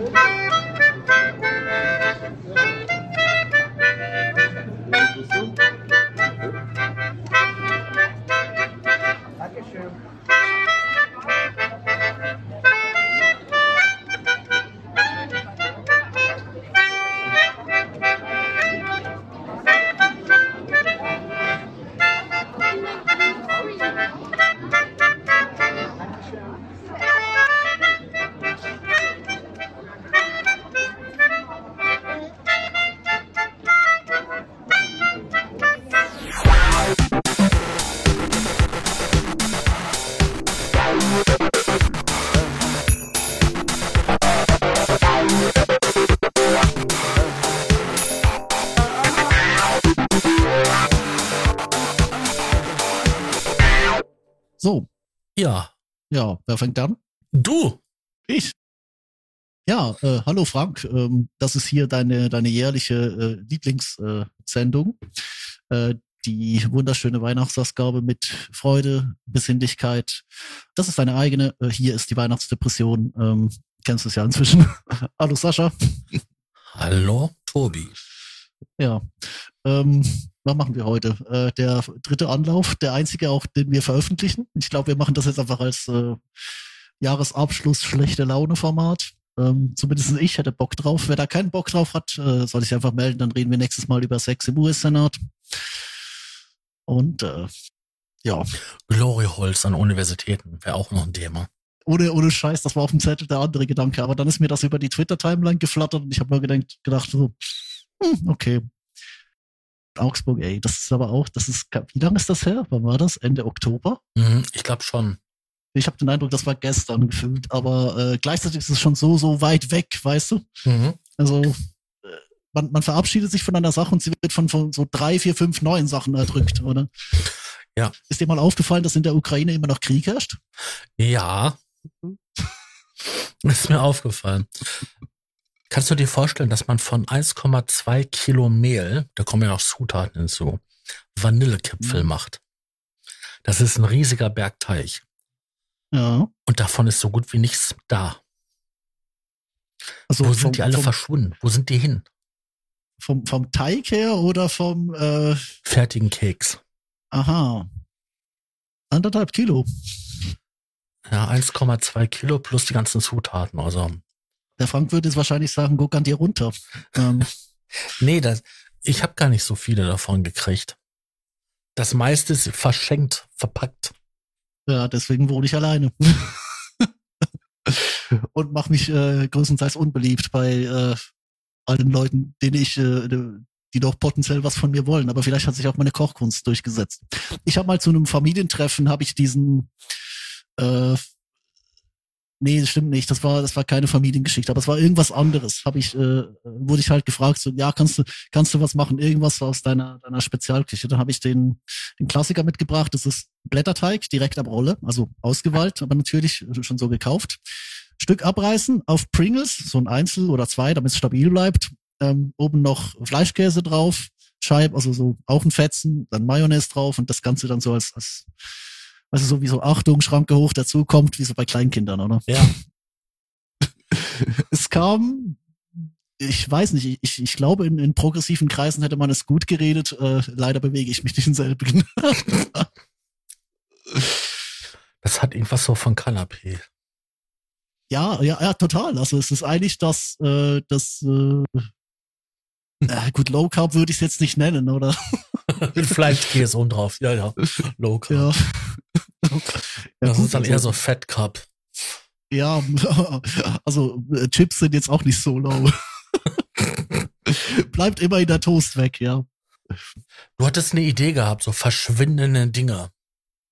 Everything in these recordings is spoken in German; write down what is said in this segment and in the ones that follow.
So, fängt an? du. Ich. Ja, äh, hallo Frank, ähm, das ist hier deine, deine jährliche äh, Lieblingssendung. Äh, die wunderschöne Weihnachtsausgabe mit Freude, Besinnlichkeit. Das ist deine eigene. Äh, hier ist die Weihnachtsdepression. Ähm, kennst du es ja inzwischen. hallo Sascha. Hallo, Tobi. Ja. Ähm, was machen wir heute? Äh, der dritte Anlauf, der einzige auch, den wir veröffentlichen. Ich glaube, wir machen das jetzt einfach als äh, Jahresabschluss schlechte Laune-Format. Ähm, zumindest ich hätte Bock drauf. Wer da keinen Bock drauf hat, äh, soll sich einfach melden. Dann reden wir nächstes Mal über Sex im US-Senat. Und äh, ja, Glory Holes an Universitäten wäre auch noch ein Thema. ohne, ohne Scheiß, das war auf dem Zettel der andere Gedanke. Aber dann ist mir das über die Twitter-Timeline geflattert und ich habe nur gedacht, gedacht so, hm, okay. Augsburg, ey, das ist aber auch, das ist, wie lange ist das her? Wann war das? Ende Oktober? Mhm, ich glaube schon. Ich habe den Eindruck, das war gestern gefühlt, aber äh, gleichzeitig ist es schon so, so weit weg, weißt du? Mhm. Also äh, man, man verabschiedet sich von einer Sache und sie wird von, von so drei, vier, fünf neuen Sachen erdrückt, oder? Ja. Ist dir mal aufgefallen, dass in der Ukraine immer noch Krieg herrscht? Ja. Ist mir aufgefallen. Kannst du dir vorstellen, dass man von 1,2 Kilo Mehl, da kommen ja noch Zutaten hinzu, Vanillekipfel Mhm. macht? Das ist ein riesiger Bergteich. Ja. Und davon ist so gut wie nichts da. Also Wo vom, sind die alle vom, verschwunden? Wo sind die hin? vom, vom Teig her oder vom, äh, Fertigen Keks. aha, anderthalb Kilo. Ja, 1,2 Kilo plus die ganzen Zutaten. Also, Der Frank würde jetzt wahrscheinlich sagen, guck an dir runter. Ähm, nee, das, ich habe gar nicht so viele davon gekriegt. Das meiste ist verschenkt, verpackt. ja, deswegen wohne ich alleine. Und mache mich äh, größtenteils unbeliebt bei äh, allen Leuten, denen ich, äh, die doch potenziell was von mir wollen. Aber vielleicht hat sich auch meine Kochkunst durchgesetzt. Ich habe mal zu einem Familientreffen, habe ich diesen äh, Nee, das stimmt nicht. Das war, das war keine Familiengeschichte, aber es war irgendwas anderes. Habe ich, äh, wurde ich halt gefragt, so, ja, kannst du, kannst du was machen? Irgendwas aus deiner, deiner Spezialküche. Dann habe ich den, den Klassiker mitgebracht. Das ist Blätterteig, direkt ab Rolle, also ausgeweilt, aber natürlich schon so gekauft. Stück abreißen, auf Pringles, so ein Einzel oder zwei, damit es stabil bleibt. Ähm, oben noch Fleischkäse drauf, Scheib, also so auch ein Fetzen, dann Mayonnaise drauf und das Ganze dann so als, als also so wie so Achtung, Schranke hoch dazu kommt, wie so bei Kleinkindern, oder? Ja. Es kam, ich weiß nicht, ich, ich glaube, in, in progressiven Kreisen hätte man es gut geredet. Äh, leider bewege ich mich nicht in selbigen. Das hat irgendwas so von Kanapé. ja, ja, ja, total. Also es ist eigentlich das, äh, das, äh, äh, gut, Low Carb würde ich es jetzt nicht nennen, oder? Mit Fleischkäse oben drauf. Ja, ja. Low Carb. Ja. das ist dann also- eher so Fat Cup. Ja, also äh, Chips sind jetzt auch nicht so low. Bleibt immer in der Toast weg, ja. Du hattest eine Idee gehabt, so verschwindende Dinge.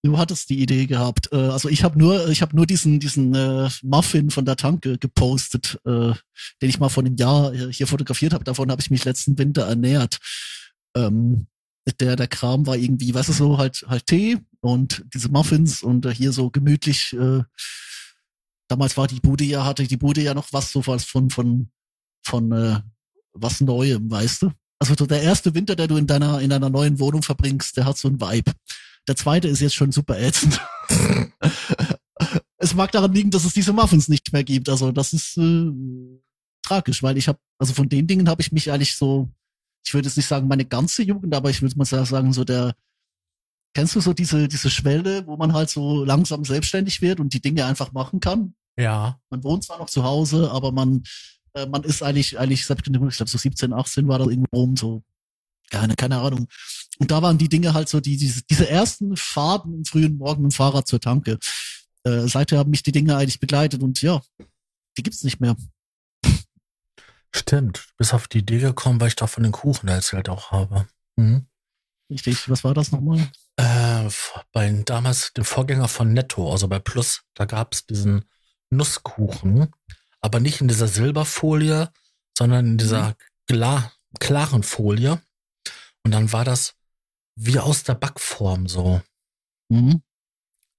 Du hattest die Idee gehabt. Äh, also ich habe nur, ich habe nur diesen diesen äh, Muffin von der Tanke gepostet, äh, den ich mal vor einem Jahr äh, hier fotografiert habe. Davon habe ich mich letzten Winter ernährt. Ähm, der der Kram war irgendwie, weißt du so halt halt Tee und diese Muffins und äh, hier so gemütlich. Äh, damals war die Bude ja hatte die Bude ja noch was so was von von von äh, was Neuem, weißt du? Also so der erste Winter, der du in deiner in deiner neuen Wohnung verbringst, der hat so ein Vibe. Der zweite ist jetzt schon super ätzend. es mag daran liegen, dass es diese Muffins nicht mehr gibt. Also das ist, äh, tragisch, weil ich habe, also von den Dingen habe ich mich eigentlich so, ich würde jetzt nicht sagen meine ganze Jugend, aber ich würde mal sagen, so der, kennst du so diese, diese Schwelle, wo man halt so langsam selbstständig wird und die Dinge einfach machen kann? Ja. Man wohnt zwar noch zu Hause, aber man, äh, man ist eigentlich, eigentlich selbstständig, ich glaube so 17, 18 war da irgendwo rum, so, keine, keine Ahnung. Und da waren die Dinge halt so, die, diese, diese ersten Fahrten im frühen Morgen mit dem Fahrrad zur Tanke. Äh, seither haben mich die Dinge eigentlich begleitet und ja, die gibt's nicht mehr. Stimmt. Du bist auf die Idee gekommen, weil ich davon den Kuchen erzählt auch habe. Mhm. Richtig, was war das nochmal? Äh, bei damals dem Vorgänger von Netto, also bei Plus, da gab's diesen Nusskuchen, aber nicht in dieser Silberfolie, sondern in dieser Gla klaren Folie. Und dann war das wie aus der Backform so. Mhm.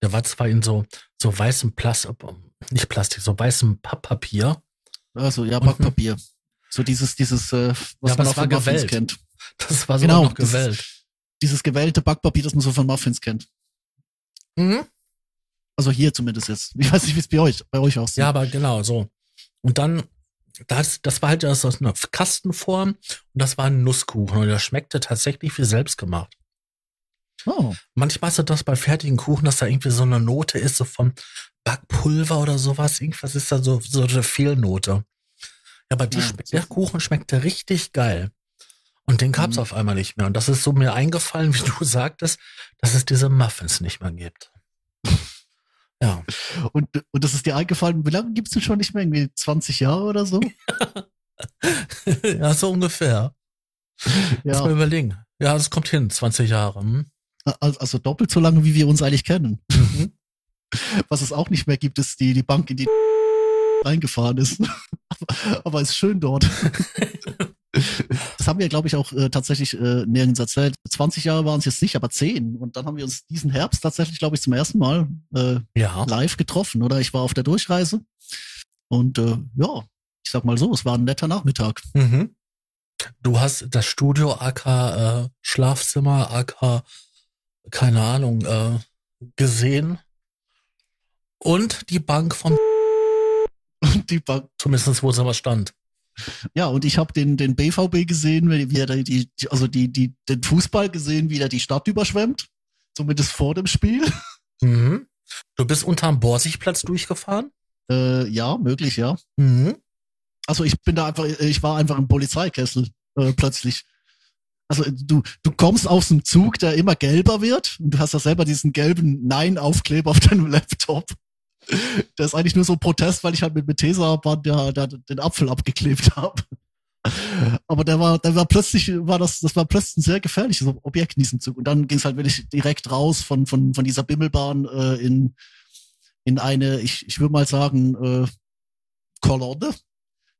Der war zwar in so, so weißem Plastik, nicht Plastik, so weißem Papppapier. Also ja, Backpapier. So dieses, dieses, äh, was Ja, man auch von Muffins gewellt. kennt. Das war so Genau, noch gewellt. Dieses gewählte Backpapier, das man so von Muffins kennt. Mhm. Also hier zumindest jetzt. Ich weiß nicht, wie es bei euch, bei euch aussieht. Ja, aber genau, so. Und dann, das, das war halt aus einer Kastenform und das war ein Nusskuchen und der schmeckte tatsächlich wie selbstgemacht. Oh. Manchmal ist das bei fertigen Kuchen, dass da irgendwie so eine Note ist, so von Backpulver oder sowas. Irgendwas ist da so, so eine Fehlnote. Ja, aber die Ja, der Kuchen schmeckte richtig geil. Und den gab's Mhm. auf einmal nicht mehr. Und das ist so mir eingefallen, wie du sagtest, dass es diese Muffins nicht mehr gibt. Ja, Und, und das ist dir eingefallen, wie lange gibt's denn schon nicht mehr? Irgendwie 20 Jahre oder so? ja, so ungefähr. Lass mal Ja, überlegen. Ja, das kommt hin, 20 Jahre. Hm? also, also doppelt so lange, wie wir uns eigentlich kennen. Mhm. Was es auch nicht mehr gibt, ist die, die Bank, in die reingefahren ist. aber, aber ist schön dort. Das haben wir, glaube ich, auch äh, tatsächlich äh, nirgends erzählt. 20 Jahre waren es jetzt nicht, aber 10. Und dann haben wir uns diesen Herbst tatsächlich, glaube ich, zum ersten Mal äh, Ja. live getroffen, oder? Ich war auf der Durchreise. Und äh, ja, ich sag mal so, es war ein netter Nachmittag. Mhm. Du hast das Studio AK äh, Schlafzimmer AK keine Ahnung äh, gesehen und die Bank vom Und die Bank, zumindest wo es immer stand. ja, und ich habe den, den BVB gesehen, wie er die, die, also die, die, den Fußball gesehen, wie er die Stadt überschwemmt. Zumindest vor dem Spiel. Mhm. Du bist unterm Borsigplatz durchgefahren? Äh, ja, möglich, ja. Mhm. Also ich bin da einfach, ich war einfach im Polizeikessel äh, plötzlich. Also du, du kommst aus dem Zug, der immer gelber wird und du hast ja selber diesen gelben Nein-Aufkleber auf deinem Laptop. Der ist eigentlich nur so ein Protest, weil ich halt mit Metesa-Band ja, da den Apfel abgeklebt habe. Aber der war, der war plötzlich, war das, das war plötzlich ein sehr gefährliches Objekt in diesem Zug. Und dann ging es halt wirklich direkt raus von, von, von dieser Bimmelbahn äh, in, in eine, ich, ich würde mal sagen, äh, Kolonne,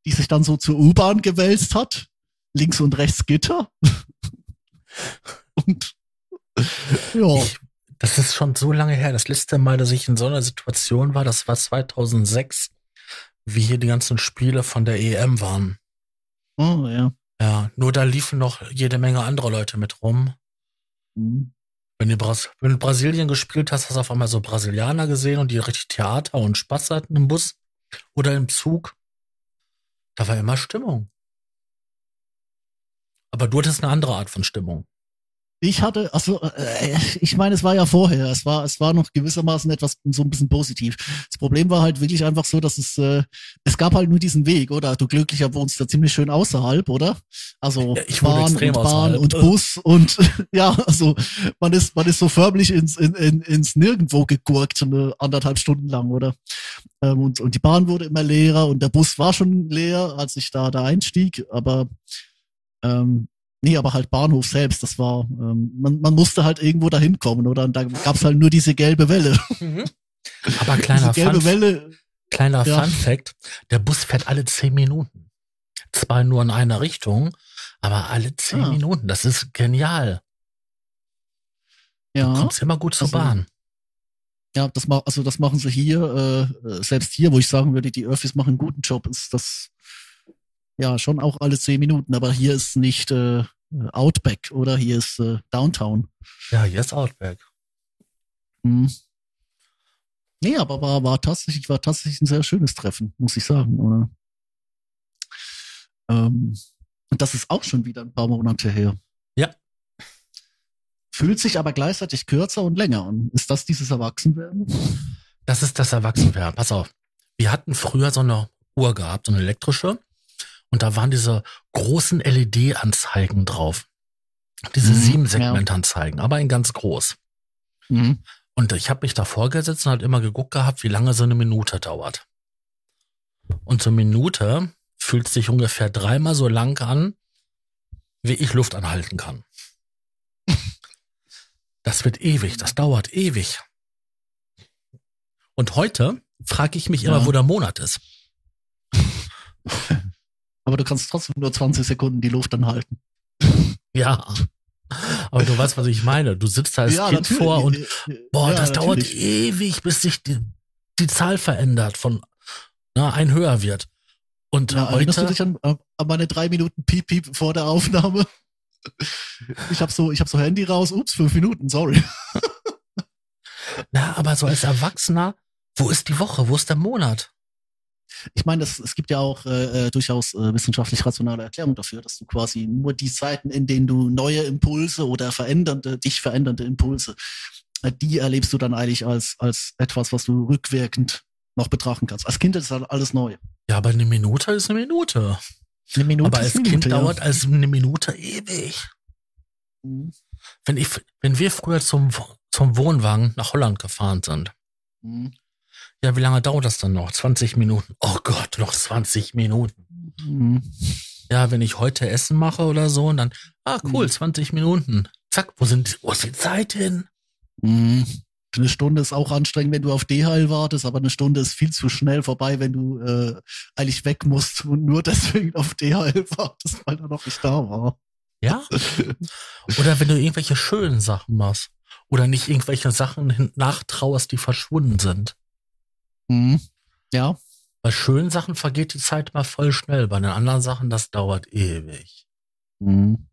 die sich dann so zur U-Bahn gewälzt hat. Links und rechts Gitter. und ja, Ich, das ist schon so lange her. Das letzte Mal, dass ich in so einer Situation war, das war 2006, wie hier die ganzen Spiele von der EM waren. oh, ja. Ja, nur da liefen noch jede Menge andere Leute mit rum. Hm. Wenn du, Bras wenn du Brasilien gespielt hast, hast du auf einmal so Brasilianer gesehen und die richtig Theater und Spaß hatten im Bus oder im Zug. Da war immer Stimmung. Aber du hattest eine andere Art von Stimmung. Ich hatte, also äh, ich meine, es war ja vorher, es war, es war noch gewissermaßen etwas so ein bisschen positiv. Das Problem war halt wirklich einfach so, dass es, äh, es gab halt nur diesen Weg, oder? Du glücklicher wohnst da ziemlich schön außerhalb, oder? Also Ja, Bahn und Bahn außerhalb. und Bus und ja, also man ist, man ist so förmlich ins, in, in, ins Nirgendwo gegurkt, eine anderthalb Stunden lang, oder? Ähm, und, und die Bahn wurde immer leerer und der Bus war schon leer, als ich da, da einstieg, aber ähm, Nee, aber halt Bahnhof selbst, das war, ähm, man, man musste halt irgendwo dahin kommen, oder? Und da gab's halt nur diese gelbe Welle. Aber kleiner diese gelbe Fun, Welle, kleiner Ja. Fun Fact, der Bus fährt alle zehn Minuten. Zwar nur in einer Richtung, aber alle zehn Ah. Minuten. Das ist genial. Du ja, kommst immer gut zur Also, Bahn. ja, das ma also das machen sie hier, äh, äh, selbst hier, wo ich sagen würde, die Öffis machen einen guten Job, ist das ja schon auch alle zehn Minuten, aber hier ist nicht äh, Outback oder hier ist äh, Downtown. Ja, hier ist Outback. Hm. Nee, aber war, war tatsächlich, war tatsächlich ein sehr schönes Treffen, muss ich sagen, oder? Ähm, und das ist auch schon wieder ein paar Monate her. Ja. Fühlt sich aber gleichzeitig kürzer und länger an. Ist das dieses Erwachsenwerden? Das ist das Erwachsenwerden. Pass auf. Wir hatten früher so eine Uhr gehabt, so eine elektrische. Und da waren diese großen LED-Anzeigen drauf. Diese Mhm, sieben Segment-Anzeigen, aber in ganz groß. Mhm. Und ich habe mich davor gesetzt und halt immer geguckt gehabt, wie lange so eine Minute dauert. Und so eine Minute fühlt sich ungefähr dreimal so lang an, wie ich Luft anhalten kann. Das wird ewig, das dauert ewig. Und heute frage ich mich immer, Ja. wo der Monat ist. Aber du kannst trotzdem nur 20 Sekunden die Luft anhalten. Ja. Aber du weißt, was ich meine. Du sitzt da als Kind natürlich. vor und boah, Ja, das dauert natürlich. ewig, bis sich die, die Zahl verändert, von na, ein höher wird. Und Ja, erinnerst du heute, dich an, an meine drei Minuten Piep Piep vor der Aufnahme? Ich habe so, ich habe so Handy raus. Ups, fünf Minuten. Sorry. na, aber so als Erwachsener, wo ist die Woche, wo ist der Monat? Ich meine, das, es gibt ja auch äh, äh, durchaus äh, wissenschaftlich rationale Erklärungen dafür, dass du quasi nur die Zeiten, in denen du neue Impulse oder verändernde, dich verändernde Impulse, äh, die erlebst du dann eigentlich als als etwas, was du rückwirkend noch betrachten kannst. Als Kind ist halt alles neu. Ja, aber eine Minute ist eine Minute. Eine Minute aber ist als eine Kind Minute, ja. dauert als eine Minute ewig. Mhm. Wenn ich, wenn wir früher zum, zum Wohnwagen nach Holland gefahren sind, Mhm. Ja, wie lange dauert das dann noch? 20 Minuten. Oh Gott, noch 20 Minuten. Mhm. Ja, wenn ich heute Essen mache oder so, und dann, ah, cool, Mhm. 20 Minuten. Zack, wo sind, wo ist die Zeit hin? Mhm. Eine Stunde ist auch anstrengend, wenn du auf DHL wartest, aber eine Stunde ist viel zu schnell vorbei, wenn du äh, eigentlich weg musst und nur deswegen auf DHL wartest, weil er noch nicht da war. Ja. Oder wenn du irgendwelche schönen Sachen machst. Oder nicht irgendwelche Sachen nachtrauerst, die verschwunden sind. Mhm. Ja. Bei schönen Sachen vergeht die Zeit mal voll schnell. Bei den anderen Sachen, das dauert ewig. Mhm.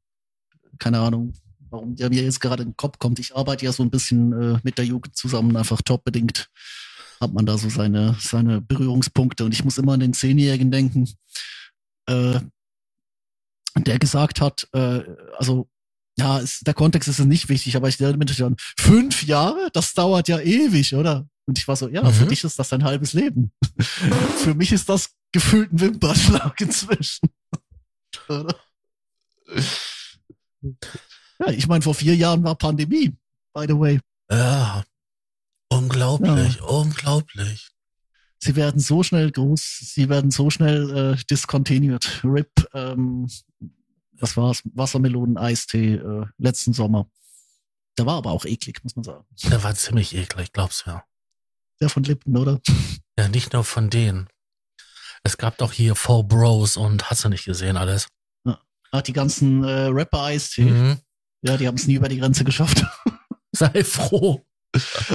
Keine Ahnung, warum der mir jetzt gerade in den Kopf kommt. Ich arbeite ja so ein bisschen äh, mit der Jugend zusammen, einfach jobbedingt hat man da so seine, seine Berührungspunkte. Und ich muss immer an den Zehnjährigen denken, äh, der gesagt hat, äh, also ja, es, der Kontext ist nicht wichtig, aber ich erinnere mich an fünf Jahre, das dauert ja ewig, oder? Und ich war so, ja, Mhm. für dich ist das dein halbes Leben. für mich ist das gefühlt ein Wimpernschlag inzwischen. Ja, ich meine, vor vier Jahren war Pandemie, by the way. Ja. Unglaublich, unglaublich. Sie werden so schnell groß, sie werden so schnell äh, discontinued. RIP, ähm, was war's? Wassermelonen, Eistee, äh, letzten Sommer. Der war aber auch eklig, muss man sagen. Der war ziemlich eklig, glaubst du ja. Der von Lipton, oder? Ja, nicht nur von denen. Es gab doch hier Four Bros und hast du nicht gesehen alles. Ah, die ganzen äh, Rapper-Eistee, Mhm. ja, die haben es nie über die Grenze geschafft. Sei froh.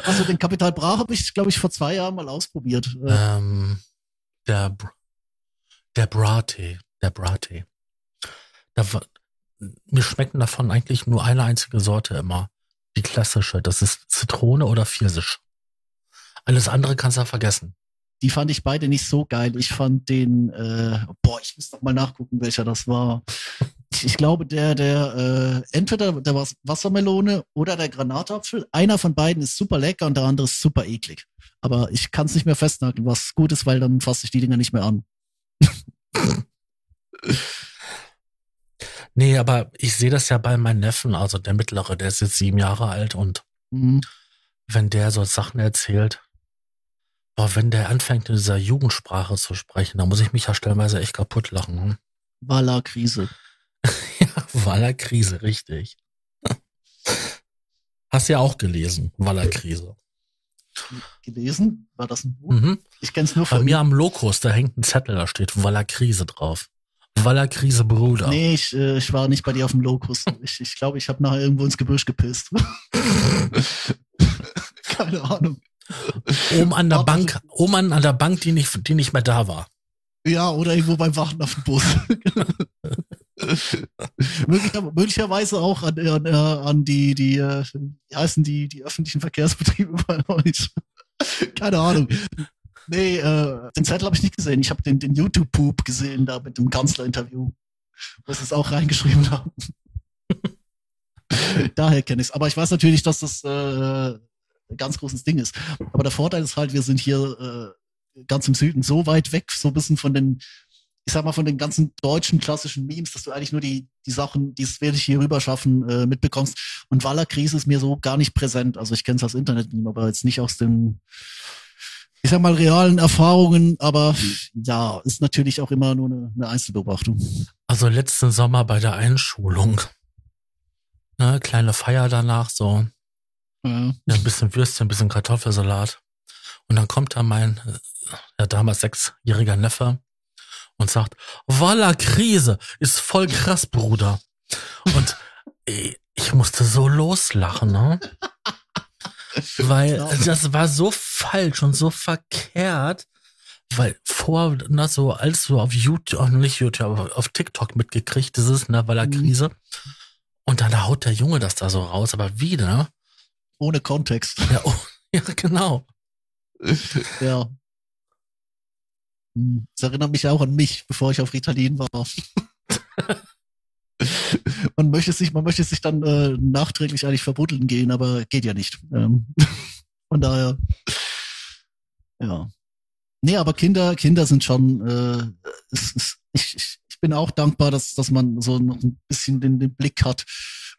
Also den Kapital Bra habe ich, glaube ich, vor zwei Jahren mal ausprobiert. Äh, Ähm, der, der Brattee, der Brattee. Da mir schmecken davon eigentlich nur eine einzige Sorte immer. Die klassische. Das ist Zitrone oder Pfirsich. Alles andere kannst du vergessen. die fand ich beide nicht so geil. Ich fand den, äh, boah, ich muss doch mal nachgucken, welcher das war. Ich, glaube, der, der, äh, entweder der Was- Wassermelone oder der Granatapfel. Einer von beiden ist super lecker und der andere ist super eklig. Aber ich kann es nicht mehr festnageln, was gut ist, weil dann fasse ich die Dinger nicht mehr an. Nee, aber ich sehe das ja bei meinem Neffen, also der Mittlere, der ist jetzt sieben Jahre alt und Mhm. wenn der so Sachen erzählt, boah, wenn der anfängt in dieser Jugendsprache zu sprechen, dann muss ich mich ja stellenweise echt kaputt lachen. Hm? Walla-Krise. Ja, Wallerkrise, richtig. Hast ja auch gelesen, Wallerkrise. Gelesen? War das ein Buch? Mhm. Ich kenn's nur Bei von mir am Lokus, da hängt ein Zettel, da steht Wallerkrise drauf. Wallerkrise Bruder. Nee, ich, äh, ich war nicht bei dir auf dem Lokus. Ich ich, glaube, ich habe nachher irgendwo ins Gebüsch gepisst. Keine Ahnung. Oben an der Aber- Bank, oben an, an der Bank, die nicht, die nicht mehr da war. Ja, oder irgendwo beim Warten auf den Bus. Möglicher, möglicherweise auch an, an, äh, an die, die, äh, wie heißen die, die öffentlichen Verkehrsbetriebe bei euch. Keine Ahnung. Nee, äh, den Zettel habe ich nicht gesehen. Ich habe den, den YouTube-Poop gesehen, da mit dem Kanzler-Interview, wo sie es auch reingeschrieben haben. Daher kenne ich es. Aber ich weiß natürlich, dass das äh, ganz großes Ding ist. Aber der Vorteil ist halt, wir sind hier äh, ganz im Süden so weit weg, so ein bisschen von den, ich sag mal, von den ganzen deutschen klassischen Memes, dass du eigentlich nur die, die Sachen, die es wirklich hier rüber schaffen, äh, mitbekommst. Und Waller-Krise ist mir so gar nicht präsent. Also ich kenne es aus Internet-Meme, aber jetzt nicht aus den ich sag mal, realen Erfahrungen, aber ja, ist natürlich auch immer nur eine, eine Einzelbeobachtung. Also letzten Sommer bei der Einschulung. Ne, kleine Feier danach, so. Ja. ja ein bisschen Würstchen, ein bisschen Kartoffelsalat. Und dann kommt da mein, ja, damals sechsjähriger Neffe und sagt, Walla Krise ist voll krass, Bruder. Und ich musste so loslachen, ne? Weil das war so falsch und so verkehrt, weil vor, na, so, als du auf YouTube, nicht YouTube, aber auf TikTok mitgekriegt, ist, ne, er mhm. Krise. Mhm. Und dann haut der Junge das da so raus, aber wieder. Ohne Kontext. Ja, oh, ja genau. ja. Hm, das erinnert mich auch an mich, bevor ich auf Ritalin war. man möchte sich, man möchte sich dann äh, nachträglich eigentlich verbuddeln gehen, aber geht ja nicht. Ähm, von daher, ja. Nee, aber Kinder, Kinder sind schon, äh, es, es, ich, ich bin auch dankbar, dass, dass man so noch ein bisschen den, den Blick hat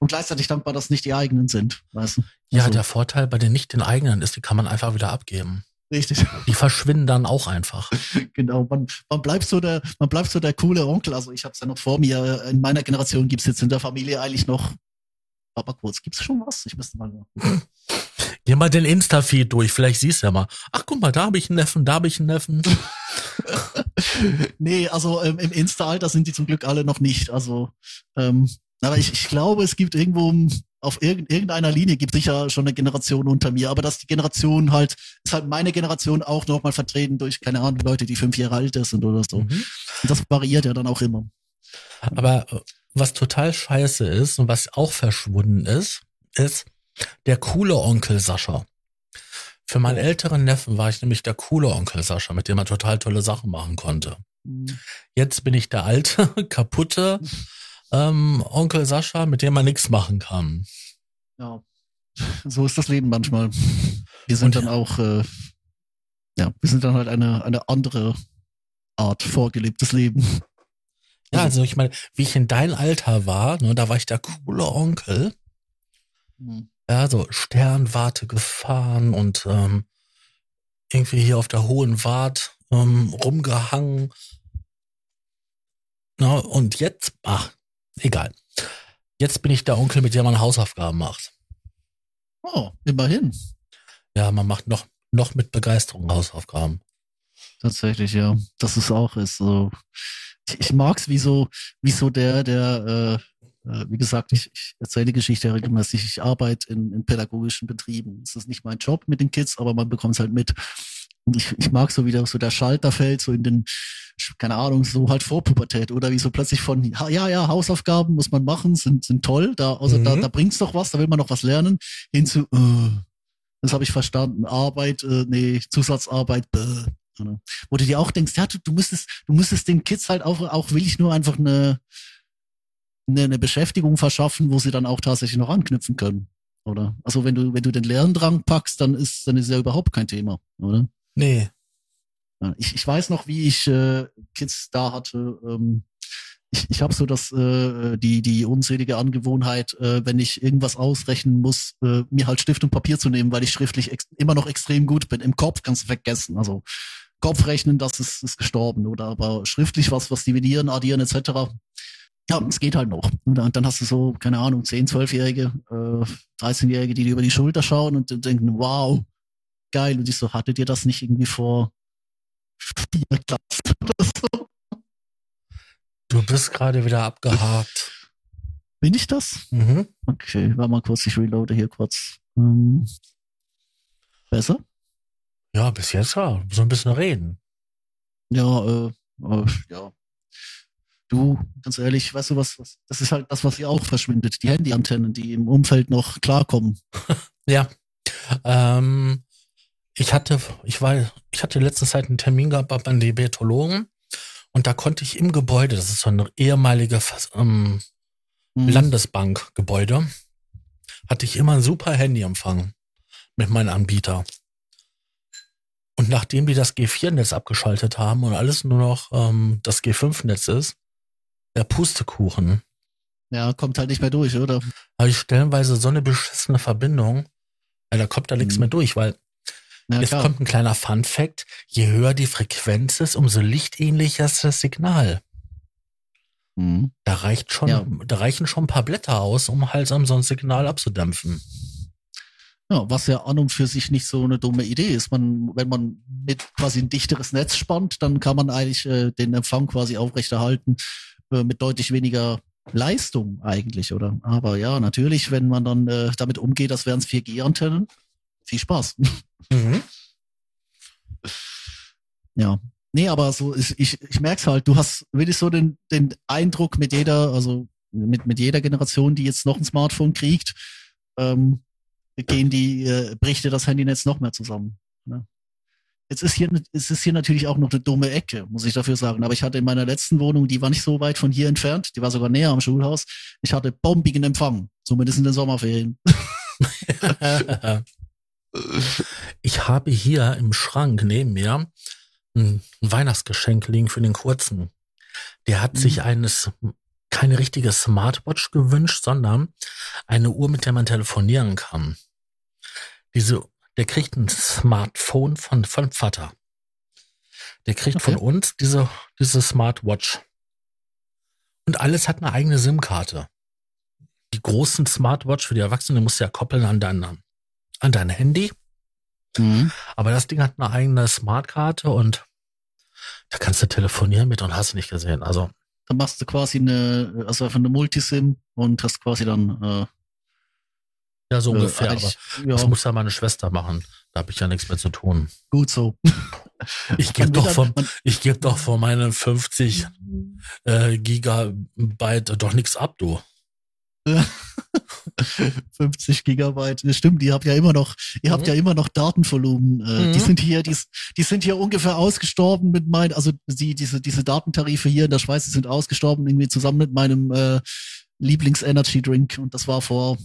und gleichzeitig dankbar, dass nicht die eigenen sind, weißt du? Ja, also, der Vorteil bei den nicht den eigenen ist, die kann man einfach wieder abgeben. Richtig. Die verschwinden dann auch einfach. Genau, man, man bleibt so der, man bleibt so der coole Onkel. Also ich habe es ja noch vor mir. In meiner Generation gibt's jetzt in der Familie eigentlich noch. Aber kurz, gibt's schon was? Ich müsste mal. Geh mal den Insta-Feed durch, vielleicht siehst du ja mal. Ach, guck mal, da habe ich einen Neffen, da habe ich einen Neffen. nee, also ähm, im Insta-Alter sind die zum Glück alle noch nicht. Also, ähm, aber ich, ich glaube, es gibt irgendwo auf irgendeiner Linie gibt sicher schon eine Generation unter mir, aber dass die Generation halt, ist halt meine Generation auch nochmal vertreten durch, keine Ahnung, Leute, die fünf Jahre alt sind oder so. Mhm. Und das variiert ja dann auch immer. Aber äh, was total scheiße ist und was auch verschwunden ist, ist der coole Onkel Sascha. Für meinen älteren Neffen war ich nämlich der coole Onkel Sascha, mit dem man total tolle Sachen machen konnte. Mhm. Jetzt bin ich der alte, kaputte, ähm, Onkel Sascha, mit dem man nichts machen kann. Ja, so ist das Leben manchmal. Wir sind Und, dann auch, äh, ja, wir sind dann halt eine, eine andere Art vorgelebtes Leben. Ja, also ich meine, wie ich in dein Alter war, ne, da war ich der coole Onkel. Mhm. Ja, so Sternwarte gefahren und ähm, irgendwie hier auf der Hohen Wart ähm, rumgehangen. Na, und jetzt, ach, Egal. Jetzt bin ich der Onkel, mit dem man Hausaufgaben macht. Oh, immerhin. Ja, man macht noch, noch mit Begeisterung Hausaufgaben. Tatsächlich, ja. Das ist auch ist so. Ich, ich mag's, wie so, wie so der, der, äh, äh wie gesagt, ich, ich erzähle die Geschichte regelmäßig. Ich arbeite in, in pädagogischen Betrieben. Es ist nicht mein Job mit den Kids, aber man bekommt es halt mit. Ich, ich mag so wieder so der Schalter fällt, so in den, keine Ahnung, so halt Vorpubertät oder wie so plötzlich von, ja, ja, Hausaufgaben muss man machen, sind, sind toll, da, also mhm. da, da bringt's doch was, da will man noch was lernen, hin zu, äh, das habe ich verstanden, Arbeit, äh, nee, Zusatzarbeit, bäh. Wo du dir auch denkst, ja, du, du müsstest, du müsstest den Kids halt auch, auch will ich nur einfach eine, eine, eine Beschäftigung verschaffen, wo sie dann auch tatsächlich noch anknüpfen können. Oder? Also wenn du, wenn du den Lerndrang packst, dann ist, dann ist ja überhaupt kein Thema, oder? Nee. Ich, ich weiß noch, wie ich äh, Kids da hatte. Ähm, ich ich habe so das äh, die die unselige Angewohnheit, äh, wenn ich irgendwas ausrechnen muss, äh, mir halt Stift und Papier zu nehmen, weil ich schriftlich immer noch extrem gut bin. Im Kopf kannst du vergessen. Also Kopfrechnen, das ist, ist gestorben. Oder aber schriftlich was, was dividieren, addieren etc. Ja, es geht halt noch. Und dann hast du so, keine Ahnung, 10, 12-Jährige, äh, 13-Jährige, die dir über die Schulter schauen und denken, wow, geil. Und ich so, hattet ihr das nicht irgendwie vor vier Klassen oder so? Du bist gerade wieder abgehakt. Bin ich das? Mhm. Okay, warte mal kurz, ich reloade hier kurz. Ähm, besser? Ja, bis jetzt ja. So ein bisschen reden. Ja, äh, äh, ja. Du, ganz ehrlich, weißt du was, was, das ist halt das, was hier auch verschwindet. Die Handyantennen, die im Umfeld noch klarkommen. ja. Ähm, ich hatte, ich war, ich hatte letzte Zeit einen Termin gehabt beim Diabetologen und da konnte ich im Gebäude, das ist so ein ehemalige ähm, mhm. Landesbankgebäude, hatte ich immer ein super Handyempfang mit meinem Anbieter. Und nachdem die das G4-Netz abgeschaltet haben und alles nur noch ähm, das G5-Netz ist, der Pustekuchen. Ja, kommt halt nicht mehr durch, oder? Habe ich stellenweise so eine beschissene Verbindung, ja, da kommt da nichts mhm. mehr durch, weil ja, jetzt klar. kommt ein kleiner Fun-Fact. Je höher die Frequenz ist, umso lichtähnlicher ist das Signal. Mhm. Da reicht schon, ja. da reichen schon ein paar Blätter aus, um halt so ein Signal abzudämpfen. Ja, was ja an und für sich nicht so eine dumme Idee ist. Man, wenn man mit quasi ein dichteres Netz spannt, dann kann man eigentlich äh, den Empfang quasi aufrechterhalten äh, mit deutlich weniger Leistung eigentlich, oder? Aber ja, natürlich, wenn man dann äh, damit umgeht, das wären es 4G-Antennen. Viel Spaß. Mhm. Ja. Nee, aber so, ich, ich, ich merk's halt, du hast wirklich so den, den Eindruck mit jeder, also mit, mit jeder Generation, die jetzt noch ein Smartphone kriegt, ähm, gehen die, äh, bricht dir das Handynetz noch mehr zusammen. Ne? Jetzt ist hier, es ist hier natürlich auch noch eine dumme Ecke, muss ich dafür sagen. Aber ich hatte in meiner letzten Wohnung, die war nicht so weit von hier entfernt, die war sogar näher am Schulhaus. Ich hatte bombigen Empfang, zumindest in den Sommerferien. ich habe hier im Schrank neben mir ein Weihnachtsgeschenk liegen für den Kurzen. Der hat mhm. sich eines keine richtige Smartwatch gewünscht, sondern eine Uhr, mit der man telefonieren kann. Diese, der kriegt ein Smartphone von, von Vater. Der kriegt okay. von uns diese, diese Smartwatch. Und alles hat eine eigene SIM-Karte. Die großen Smartwatch für die Erwachsenen musst du ja koppeln an dein, an dein Handy. Mhm. Aber das Ding hat eine eigene Smartkarte und da kannst du telefonieren mit und hast nicht gesehen. Also dann machst du quasi eine, also einfach eine Multisim und hast quasi dann äh, ja, so äh, ungefähr, aber ja. das muss ja meine Schwester machen. Da habe ich ja nichts mehr zu tun. Gut so. Ich gebe doch vom, ich gebe doch von meinen 50 äh, Gigabyte doch nichts ab, du. 50 Gigabyte, stimmt, ihr habt ja immer noch, ihr mhm. habt ja immer noch Datenvolumen. Äh, mhm. Die sind hier, die, die sind hier ungefähr ausgestorben mit meinen, also die, diese, diese Datentarife hier in der Schweiz, die sind ausgestorben irgendwie zusammen mit meinem äh, Lieblings-Energy-Drink und das war vor,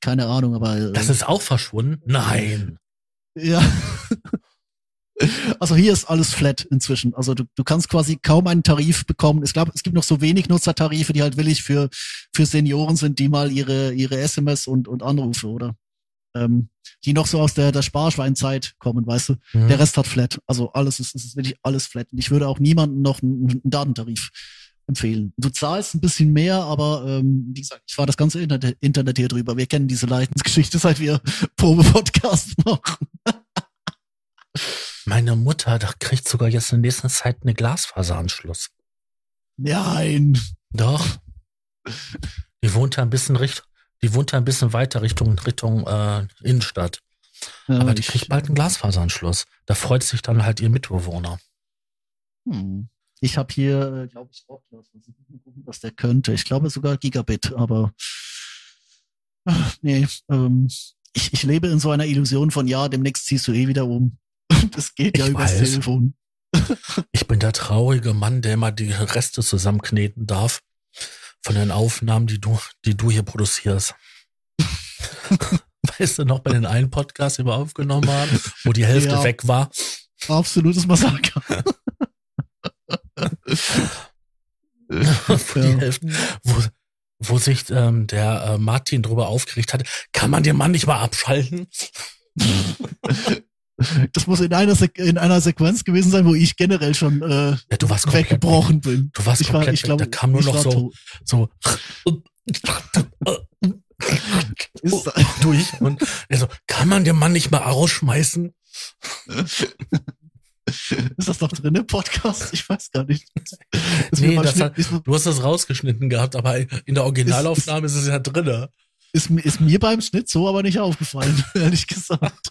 keine Ahnung, aber. Äh, das ist auch verschwunden? Nein. Ja. Also hier ist alles flat inzwischen. Also du, du kannst quasi kaum einen Tarif bekommen. Ich glaube, es gibt noch so wenig Nutzertarife, die halt willig für, für Senioren sind, die mal ihre, ihre SMS und, und Anrufe oder ähm, die noch so aus der, der Sparschweinzeit kommen, weißt du. Mhm. Der Rest hat flat. Also alles ist, ist wirklich alles flat. Und ich würde auch niemandem noch einen, einen Datentarif empfehlen. Du zahlst ein bisschen mehr, aber ähm, wie gesagt, ich war das ganze Internet, Internet hier drüber. Wir kennen diese Leidensgeschichte, seit wir Probe-Podcast machen. Meine Mutter, da kriegt sogar jetzt in nächster Zeit eine Glasfaseranschluss. Nein. Doch. Die wohnt ja ein bisschen Richtung, die wohnt ja ein bisschen weiter Richtung, Richtung äh, Innenstadt. Ja, Aber die kriegt bald einen Glasfaseranschluss. Da freut sich dann halt ihr Mitbewohner. Hm. Ich habe hier, äh, glaube ich, auch was der könnte. Ich glaube sogar Gigabit, aber nee, ähm, ich, ich lebe in so einer Illusion von ja, demnächst ziehst du eh wieder um. Das geht ja übers Telefon. Ich bin der traurige Mann, der immer die Reste zusammenkneten darf von den Aufnahmen, die du, die du hier produzierst. weißt du noch bei den einen Podcast, die wir aufgenommen haben, wo die Hälfte ja, weg war? Absolutes Massaker. wo, die Hälfte, wo, wo sich ähm, der äh, Martin drüber aufgeregt hat, kann man den Mann nicht mal abschalten? Das muss in einer, Se in einer Sequenz gewesen sein, wo ich generell schon äh, ja, du warst weggebrochen bin. Du warst ich komplett war, ich glaube, da kam nur noch so, so durch und er so, kann man den Mann nicht mal rausschmeißen? Ist das noch drin im Podcast? Ich weiß gar nicht. nee, hat, du hast das rausgeschnitten gehabt, aber in der Originalaufnahme ist, ist, ist es ja drin. Ist, ist mir beim Schnitt so aber nicht aufgefallen, ehrlich gesagt.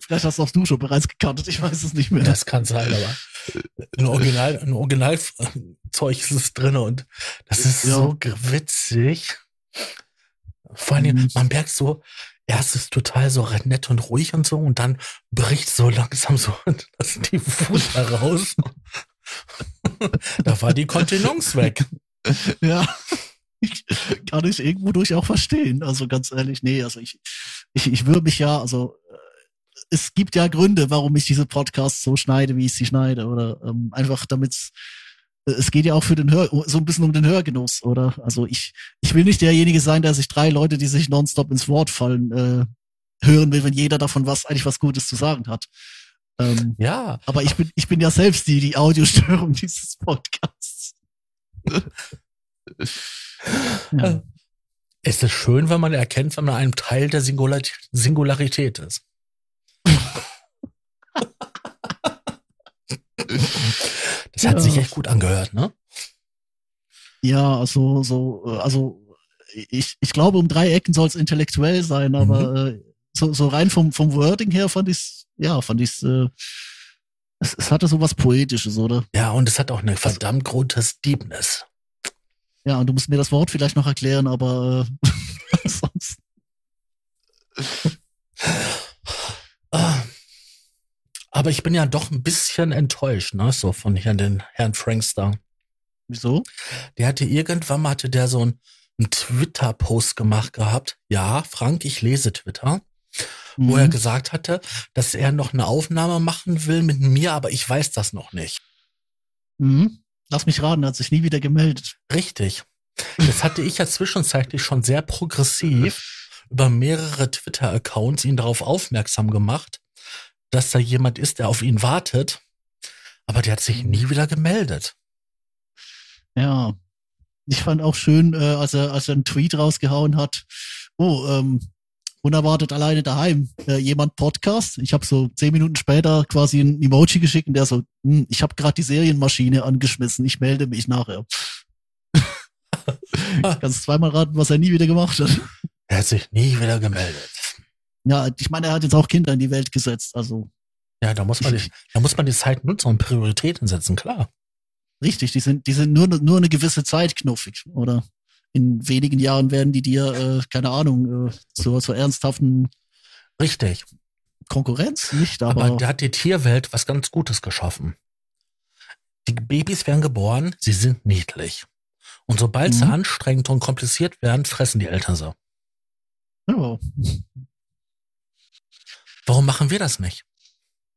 Vielleicht hast du auch du schon bereits gekannt, ich weiß es nicht mehr. Das kann sein, aber ein Original, ein Originalzeug ist es drin und das ist ja. so witzig. Vor allem, Mhm. man merkt so, erst ist total so nett und ruhig und so und dann bricht so langsam so das die Wut heraus. da war die Kontinence weg. Ja. Ich, kann ich irgendwo durch auch verstehen. Also ganz ehrlich, nee, also ich, ich, ich würde mich ja, also äh, es gibt ja Gründe, warum ich diese Podcasts so schneide, wie ich sie schneide. Oder ähm, einfach damit es geht ja auch für den Hör, so ein bisschen um den Hörgenuss, oder? Also ich, ich will nicht derjenige sein, der sich drei Leute, die sich nonstop ins Wort fallen, äh, hören will, wenn jeder davon was eigentlich was Gutes zu sagen hat. Ähm, Ja, aber ich bin, ich bin ja selbst die, die Audiostörung dieses Podcasts. ja. es ist schön, wenn man erkennt, wenn man einem Teil der Singular Singularität ist. Das hat Ja. sich echt gut angehört, ne? Ja, also so, äh, also ich, ich glaube, um drei Ecken soll es intellektuell sein, aber äh, so, so rein vom, vom Wording her fand ich ja, fand ich äh, es, es hatte so was Poetisches, oder? Ja, und es hat auch eine verdammt große Deepness. Ja, und du musst mir das Wort vielleicht noch erklären, aber äh, sonst. Aber ich bin ja doch ein bisschen enttäuscht, ne, so von Herrn, den Herrn Frankster. Wieso? Der hatte irgendwann mal hatte der so einen, einen Twitter-Post gemacht gehabt. Ja, Frank, ich lese Twitter, wo er Mhm. gesagt hatte, dass er noch eine Aufnahme machen will mit mir, aber ich weiß das noch nicht. Mhm. Lass mich raten, er hat sich nie wieder gemeldet. Richtig. Das hatte ich ja zwischenzeitlich schon sehr progressiv über mehrere Twitter-Accounts ihn darauf aufmerksam gemacht, dass da jemand ist, der auf ihn wartet. Aber der hat sich nie wieder gemeldet. Ja. Ich fand auch schön, äh, als er, als er einen Tweet rausgehauen hat. Oh, ähm, unerwartet alleine daheim. Äh, jemand Podcast. Ich habe so zehn Minuten später quasi ein Emoji geschickt und der so, hm, ich habe gerade die Serienmaschine angeschmissen. Ich melde mich nachher. Kannst zweimal raten, was er nie wieder gemacht hat. Er hat sich nie wieder gemeldet. Ja, ich meine, er hat jetzt auch Kinder in die Welt gesetzt. Also Ja, da muss man, die, da muss man die Zeit nutzen und Prioritäten setzen, klar. richtig, die sind, die sind nur, nur eine gewisse Zeit knuffig, oder? In wenigen Jahren werden die dir, äh, keine Ahnung, äh, zur, zur ernsthaften Richtig. Konkurrenz nicht, aber, Aber der hat die Tierwelt was ganz Gutes geschaffen. Die Babys werden geboren, sie sind niedlich. Und sobald sie Mhm. anstrengend und kompliziert werden, fressen die Eltern sie. ja, Warum machen wir das nicht?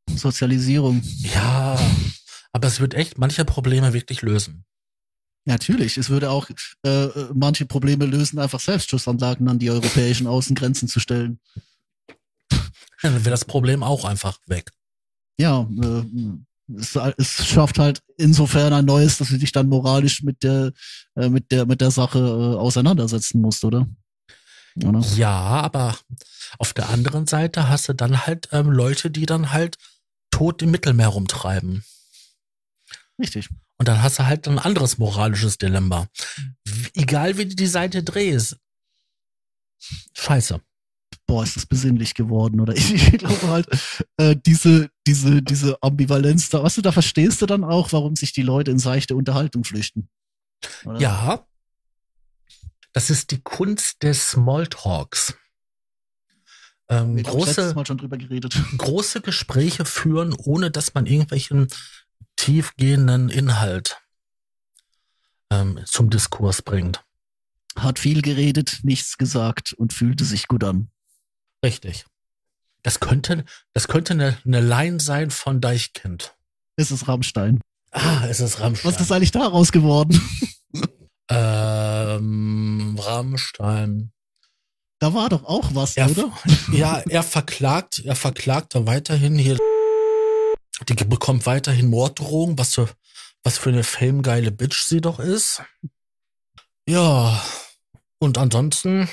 Sozialisierung. Ja, aber es wird echt manche Probleme wirklich lösen. Natürlich, es würde auch äh, äh, manche Probleme lösen, einfach Selbstschussanlagen an die europäischen Außengrenzen zu stellen. Ja, dann wäre das Problem auch einfach weg. Ja, äh, es, es schafft halt insofern ein neues, dass du dich dann moralisch mit der äh, mit der mit der Sache äh, auseinandersetzen musst, oder? Oder? Ja, aber auf der anderen Seite hast du dann halt ähm, Leute, die dann halt tot im Mittelmeer rumtreiben. Richtig. Und dann hast du halt ein anderes moralisches Dilemma. W- Egal wie du die Seite drehst. Scheiße. Boah, ist das besinnlich geworden, oder? Ich, ich glaube halt, äh, diese, diese, diese Ambivalenz da, weißt du, da verstehst du dann auch, warum sich die Leute in seichte Unterhaltung flüchten. Oder? Ja. Das ist die Kunst des Smalltalks. Ähm, große, Mal schon drüber geredet. große Gespräche führen, ohne dass man irgendwelchen tiefgehenden Inhalt ähm, zum Diskurs bringt. Hat viel geredet, nichts gesagt und fühlte sich gut an. Richtig. Das könnte, das könnte eine, eine Line sein von Deichkind. Es ist Rammstein. Ah, es ist Rammstein. Was ist eigentlich daraus geworden? Ähm, Rammstein. Da war doch auch was, Er, oder? ja, er verklagt, er verklagt da weiterhin hier. Die bekommt weiterhin Morddrohungen, was für, was für eine famegeile Bitch sie doch ist. Ja, und ansonsten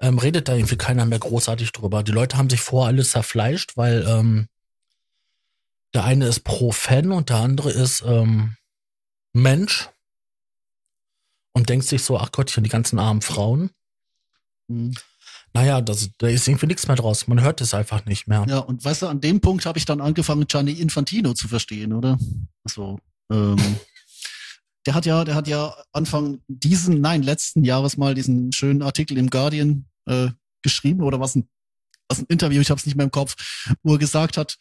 ähm, redet da irgendwie keiner mehr großartig drüber. Die Leute haben sich vor alles zerfleischt, weil ähm, der eine ist pro Fan und der andere ist ähm, Mensch und denkt sich so, ach Gottchen, die ganzen armen Frauen. Hm. Naja, das, da ist irgendwie nichts mehr draus. Man hört es einfach nicht mehr. Ja, und weißt du, an dem Punkt habe ich dann angefangen, Gianni Infantino zu verstehen, oder? Also, ähm, der hat ja, der hat ja Anfang diesen, nein, letzten Jahres mal diesen schönen Artikel im Guardian äh, geschrieben oder was ein, was ein Interview, ich habe es nicht mehr im Kopf, wo er gesagt hat,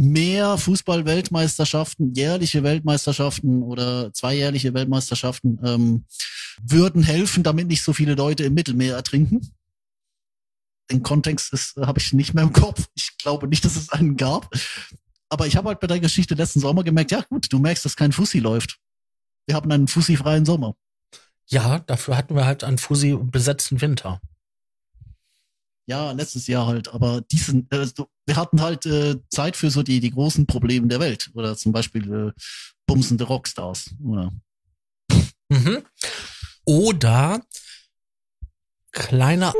mehr Fußball-Weltmeisterschaften, jährliche Weltmeisterschaften oder zweijährliche Weltmeisterschaften ähm, würden helfen, damit nicht so viele Leute im Mittelmeer ertrinken. Den Kontext habe ich nicht mehr im Kopf. Ich glaube nicht, dass es einen gab. Aber ich habe halt bei der Geschichte letzten Sommer gemerkt, ja gut, du merkst, dass kein Fussi läuft. Wir haben einen Fussi-freien Sommer. Ja, dafür hatten wir halt einen Fussi besetzten Winter. Ja, letztes Jahr halt, aber diesen, äh, wir hatten halt äh, Zeit für so die, die großen Probleme der Welt. Oder zum Beispiel äh, bumsende Rockstars. Oder? Mhm. Oder kleine,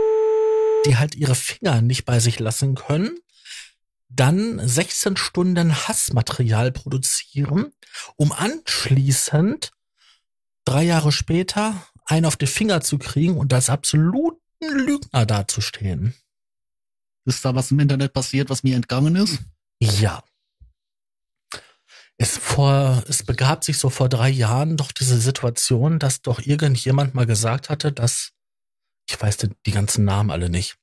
die halt ihre Finger nicht bei sich lassen können, dann 16 Stunden Hassmaterial produzieren, um anschließend drei Jahre später einen auf die Finger zu kriegen und als absoluten Lügner dazustehen. Ist da was im Internet passiert, was mir entgangen ist? Ja. Es, vor, es begab sich so vor drei Jahren doch diese Situation, dass doch irgendjemand mal gesagt hatte, dass, ich weiß die, die ganzen Namen alle nicht,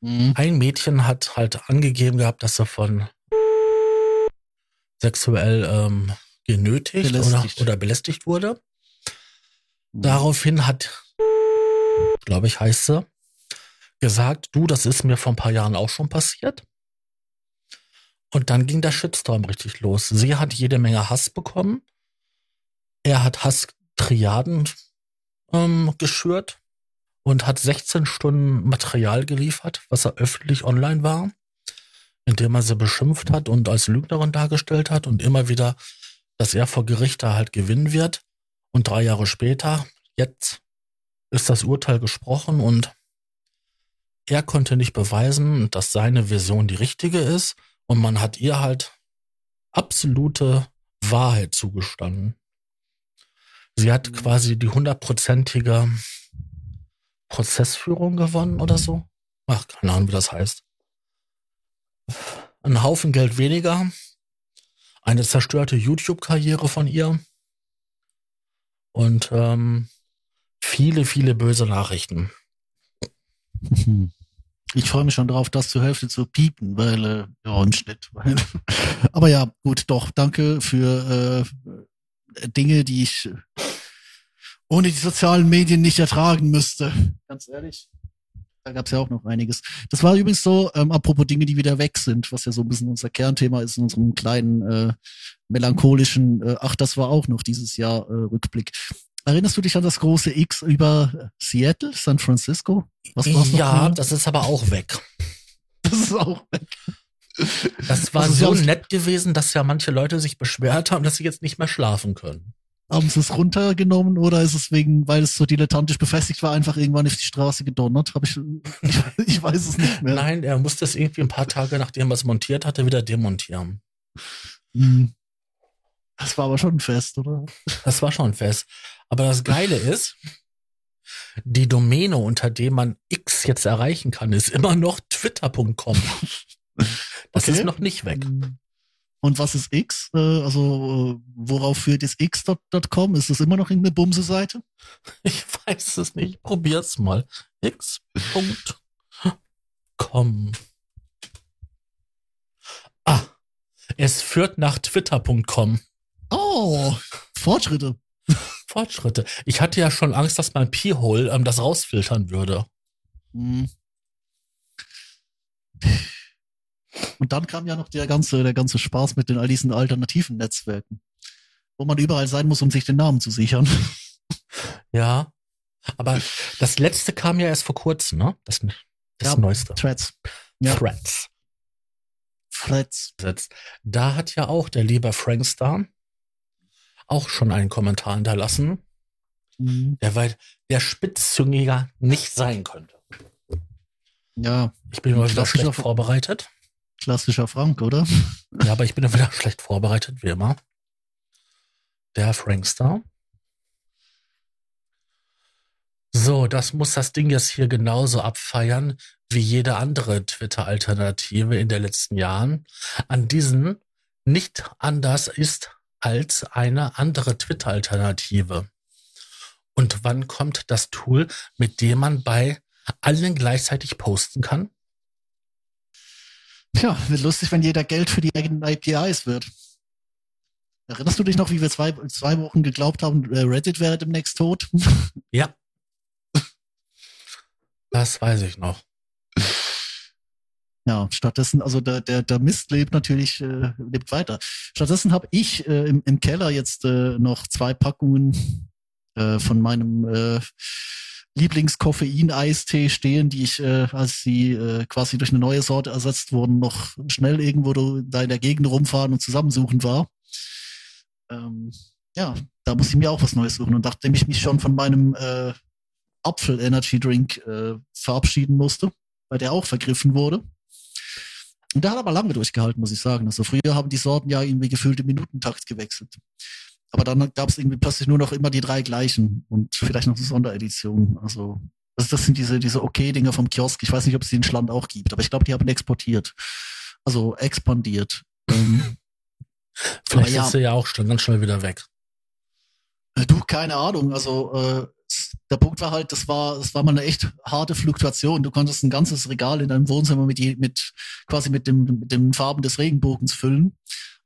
mhm. ein Mädchen hat halt angegeben gehabt, dass er von sexuell ähm, genötigt belästigt. Oder, oder belästigt wurde. Mhm. Daraufhin hat, glaube ich, heißt sie, gesagt, du, das ist mir vor ein paar Jahren auch schon passiert. Und dann ging der Shitstorm richtig los. Sie hat jede Menge Hass bekommen. Er hat Hasstriaden ähm, geschürt und hat 16 Stunden Material geliefert, was er öffentlich online war, indem er sie beschimpft hat und als Lügnerin dargestellt hat und immer wieder, dass er vor Gericht da halt gewinnen wird. Und drei Jahre später, jetzt ist das Urteil gesprochen und er konnte nicht beweisen, dass seine Version die richtige ist und man hat ihr halt absolute Wahrheit zugestanden. Sie hat mhm. quasi die hundertprozentige Prozessführung gewonnen oder so. Ach, keine Ahnung, wie das heißt. Ein Haufen Geld weniger. Eine zerstörte YouTube-Karriere von ihr. Und ähm, viele, viele böse Nachrichten. Ich freue mich schon drauf, das zur Hälfte zu piepen, weil, äh, ja, ein Schnitt. Aber ja, gut, doch, danke für äh, Dinge, die ich ohne die sozialen Medien nicht ertragen müsste. Ganz ehrlich. Da gab es ja auch noch einiges. Das war übrigens so, ähm, apropos Dinge, die wieder weg sind, was ja so ein bisschen unser Kernthema ist in unserem kleinen äh, melancholischen, äh, ach, das war auch noch dieses Jahr äh, Rückblick. Erinnerst du dich an das große X über Seattle, San Francisco? Was war's ja, das ist aber auch weg. Das ist auch weg. Das war also so nett gewesen, dass ja manche Leute sich beschwert haben, dass sie jetzt nicht mehr schlafen können. Haben sie es runtergenommen oder ist es wegen, weil es so dilettantisch befestigt war, einfach irgendwann auf die Straße gedonnert? Hab ich, ich, ich weiß es nicht mehr. Nein, er musste es irgendwie ein paar Tage, nachdem er es montiert hatte, wieder demontieren. Hm. Das war aber schon ein Fest, oder? Das war schon ein Fest. Aber das Geile ist, die Domäne, unter dem man X jetzt erreichen kann, ist immer noch twitter.com. Das okay. ist noch nicht weg. Und was ist X? Äh, also, äh, worauf führt jetzt X.com? Ist das immer noch irgendeine Bumse-Seite? Ich weiß es nicht. Probier's mal. X.com. Ah, es führt nach twitter.com. Oh, Fortschritte. Fortschritte. Ich hatte ja schon Angst, dass mein P-Hole ähm, das rausfiltern würde. Hm. Und dann kam ja noch der ganze, der ganze Spaß mit den all diesen alternativen Netzwerken, wo man überall sein muss, um sich den Namen zu sichern. Ja. Aber das letzte kam ja erst vor kurzem, ne? Das, das ja, neueste. Threads. Ja. Threads. Threads. Da hat ja auch der liebe Frankstar auch schon einen Kommentar hinterlassen, mhm. der weil der spitzzüngiger nicht sein könnte. Ja. Ich bin mal wieder schlecht vorbereitet. Klassischer Frank, oder? Ja, aber ich bin wieder schlecht vorbereitet, wie immer. Der Frankstar. So, das muss das Ding jetzt hier genauso abfeiern wie jede andere Twitter-Alternative in den letzten Jahren. An diesen nicht anders ist als eine andere Twitter-Alternative? Und wann kommt das Tool, mit dem man bei allen gleichzeitig posten kann? Tja, wird lustig, wenn jeder Geld für die eigenen APIs wird. Erinnerst du dich noch, wie wir zwei, zwei Wochen geglaubt haben, äh, Reddit wäre demnächst tot? Ja. Das weiß ich noch. Ja, stattdessen, also der, der, der Mist lebt natürlich, äh, lebt weiter. Stattdessen habe ich äh, im, im Keller jetzt äh, noch zwei Packungen äh, von meinem äh, Lieblingskoffein-Eistee stehen, die ich, äh, als sie äh, quasi durch eine neue Sorte ersetzt wurden, noch schnell irgendwo da in der Gegend rumfahren und zusammensuchen war. Ähm, ja, da muss ich mir auch was Neues suchen. Und nachdem ich mich schon von meinem äh, Apfel Energy Drink äh, verabschieden musste, weil der auch vergriffen wurde. Und der hat aber lange durchgehalten, muss ich sagen. Also früher haben die Sorten ja irgendwie gefühlte Minutentakt gewechselt. Aber dann gab es irgendwie plötzlich nur noch immer die drei gleichen und vielleicht noch eine Sonderedition. Also das, das sind diese, diese Okay-Dinger vom Kiosk. Ich weiß nicht, ob es die in Schland auch gibt, aber ich glaube, die haben exportiert. Also expandiert. Ähm, vielleicht ja, ist sie ja auch schon ganz schnell wieder weg. Äh, du, keine Ahnung. Also äh, der Punkt war halt, das war, das war mal eine echt harte Fluktuation. Du konntest ein ganzes Regal in deinem Wohnzimmer mit, mit quasi mit, dem, mit den Farben des Regenbogens füllen.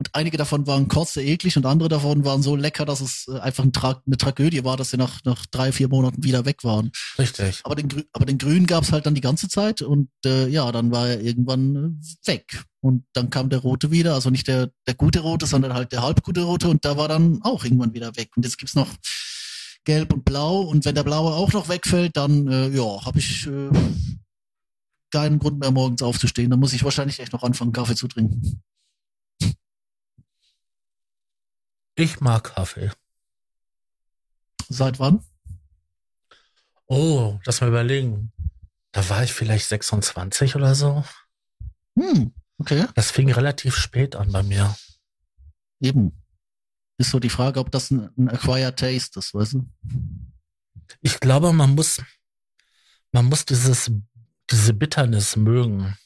Und einige davon waren kurz sehr eklig und andere davon waren so lecker, dass es äh, einfach ein Tra eine Tragödie war, dass sie nach, nach drei, vier Monaten wieder weg waren. Richtig. Aber den, aber den Grün gab's halt dann die ganze Zeit und äh, ja, dann war er irgendwann äh, weg. Und dann kam der Rote wieder, also nicht der, der gute Rote, sondern halt der halbgute Rote und da war dann auch irgendwann wieder weg. Und jetzt gibt's noch Gelb und Blau. Und wenn der Blaue auch noch wegfällt, dann äh, ja, habe ich äh, keinen Grund mehr, morgens aufzustehen. Dann muss ich wahrscheinlich echt noch anfangen, Kaffee zu trinken. Ich mag Kaffee. Seit wann? Oh, lass mal überlegen. Da war ich vielleicht 26 oder so. Hm, okay. Das fing relativ spät an bei mir. Eben. Ist so die Frage, ob das ein, ein Acquired Taste ist, weißt du? Ich glaube, man muss, man muss dieses, diese Bitternis mögen.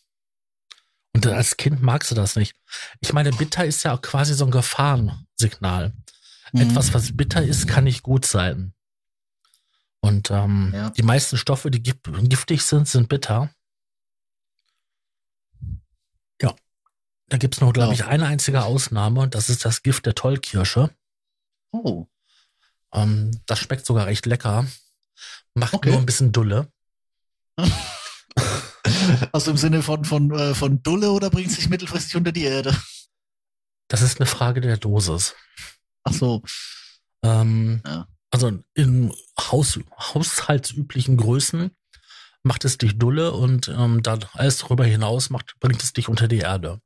Und als Kind magst du das nicht. Ich meine, bitter ist ja auch quasi so ein Gefahrensignal. Mhm. Etwas, was bitter ist, kann nicht gut sein. Und ähm, ja. die meisten Stoffe, die giftig sind, sind bitter. Da gibt es noch, glaube ich, eine einzige Ausnahme und das ist das Gift der Tollkirsche. Oh. Ähm, das schmeckt sogar recht lecker. Macht okay. nur ein bisschen Dulle. also im Sinne von, von, äh, von Dulle oder bringt sich mittelfristig unter die Erde? Das ist eine Frage der Dosis. Ach so. Ähm, ja. Also in Haus, haushaltsüblichen Größen macht es dich Dulle und ähm, da alles darüber hinaus macht, bringt es dich unter die Erde.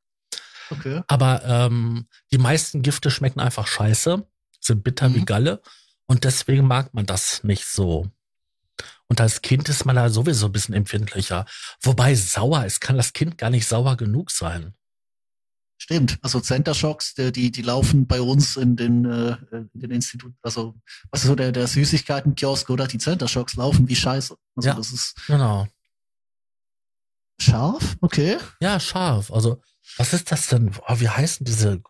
Okay. Aber ähm, die meisten Gifte schmecken einfach scheiße, sind bitter mhm. wie Galle und deswegen mag man das nicht so. Und als Kind ist man da sowieso ein bisschen empfindlicher. Wobei sauer, es kann das Kind gar nicht sauer genug sein. Stimmt. Also Center Shocks, die, die, laufen bei uns in den, äh, in den Institut, also was ist so der, der Süßigkeiten-Kiosk oder die Center Shocks laufen wie Scheiße. Also ja, das ist genau. Scharf? Okay. Ja, scharf. Also was ist das denn? Oh, wie heißen diese?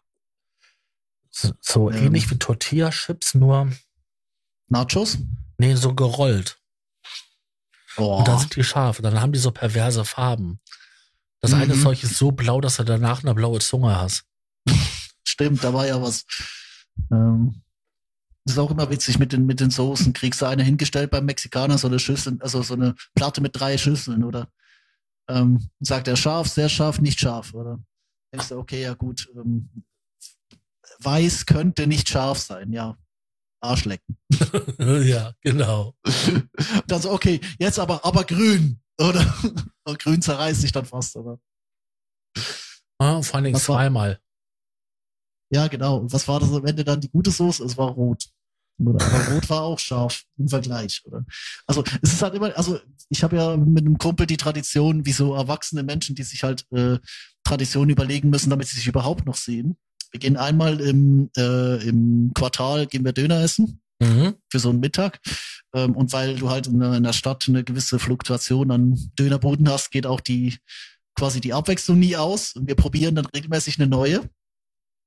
So, so ähm, ähnlich wie Tortilla-Chips, nur. Nachos? Nee, so gerollt. Oh. Und dann sind die scharf. Dann haben die so perverse Farben. Das mhm. eine Zeug ist so blau, dass du danach eine blaue Zunge hast. Stimmt, da war ja was. Ähm, das ist auch immer witzig mit den, mit den Soßen. Kriegst du eine hingestellt beim Mexikaner, so eine Schüssel, also so eine Platte mit drei Schüsseln, oder? Ähm, sagt er scharf, sehr scharf, nicht scharf, oder? Denkst du, okay, ja gut, ähm, weiß könnte nicht scharf sein, ja. Arschlecken. ja, genau. dann so, okay, jetzt aber, aber grün, oder? Und grün zerreißt sich dann fast, oder? Ah, vor allen Dingen zweimal. Ja, genau. Und was war das am Ende dann die gute Soße? Es war rot. Oder? Aber Rot war auch scharf im Vergleich, oder? Also es ist halt immer, also ich habe ja mit einem Kumpel die Tradition, wie so erwachsene Menschen, die sich halt äh, Traditionen überlegen müssen, damit sie sich überhaupt noch sehen. Wir gehen einmal im, äh, im Quartal, gehen wir Döner essen mhm. für so einen Mittag. Ähm, und weil du halt in, in der Stadt eine gewisse Fluktuation an Dönerboden hast, geht auch die quasi die Abwechslung nie aus. Und wir probieren dann regelmäßig eine neue.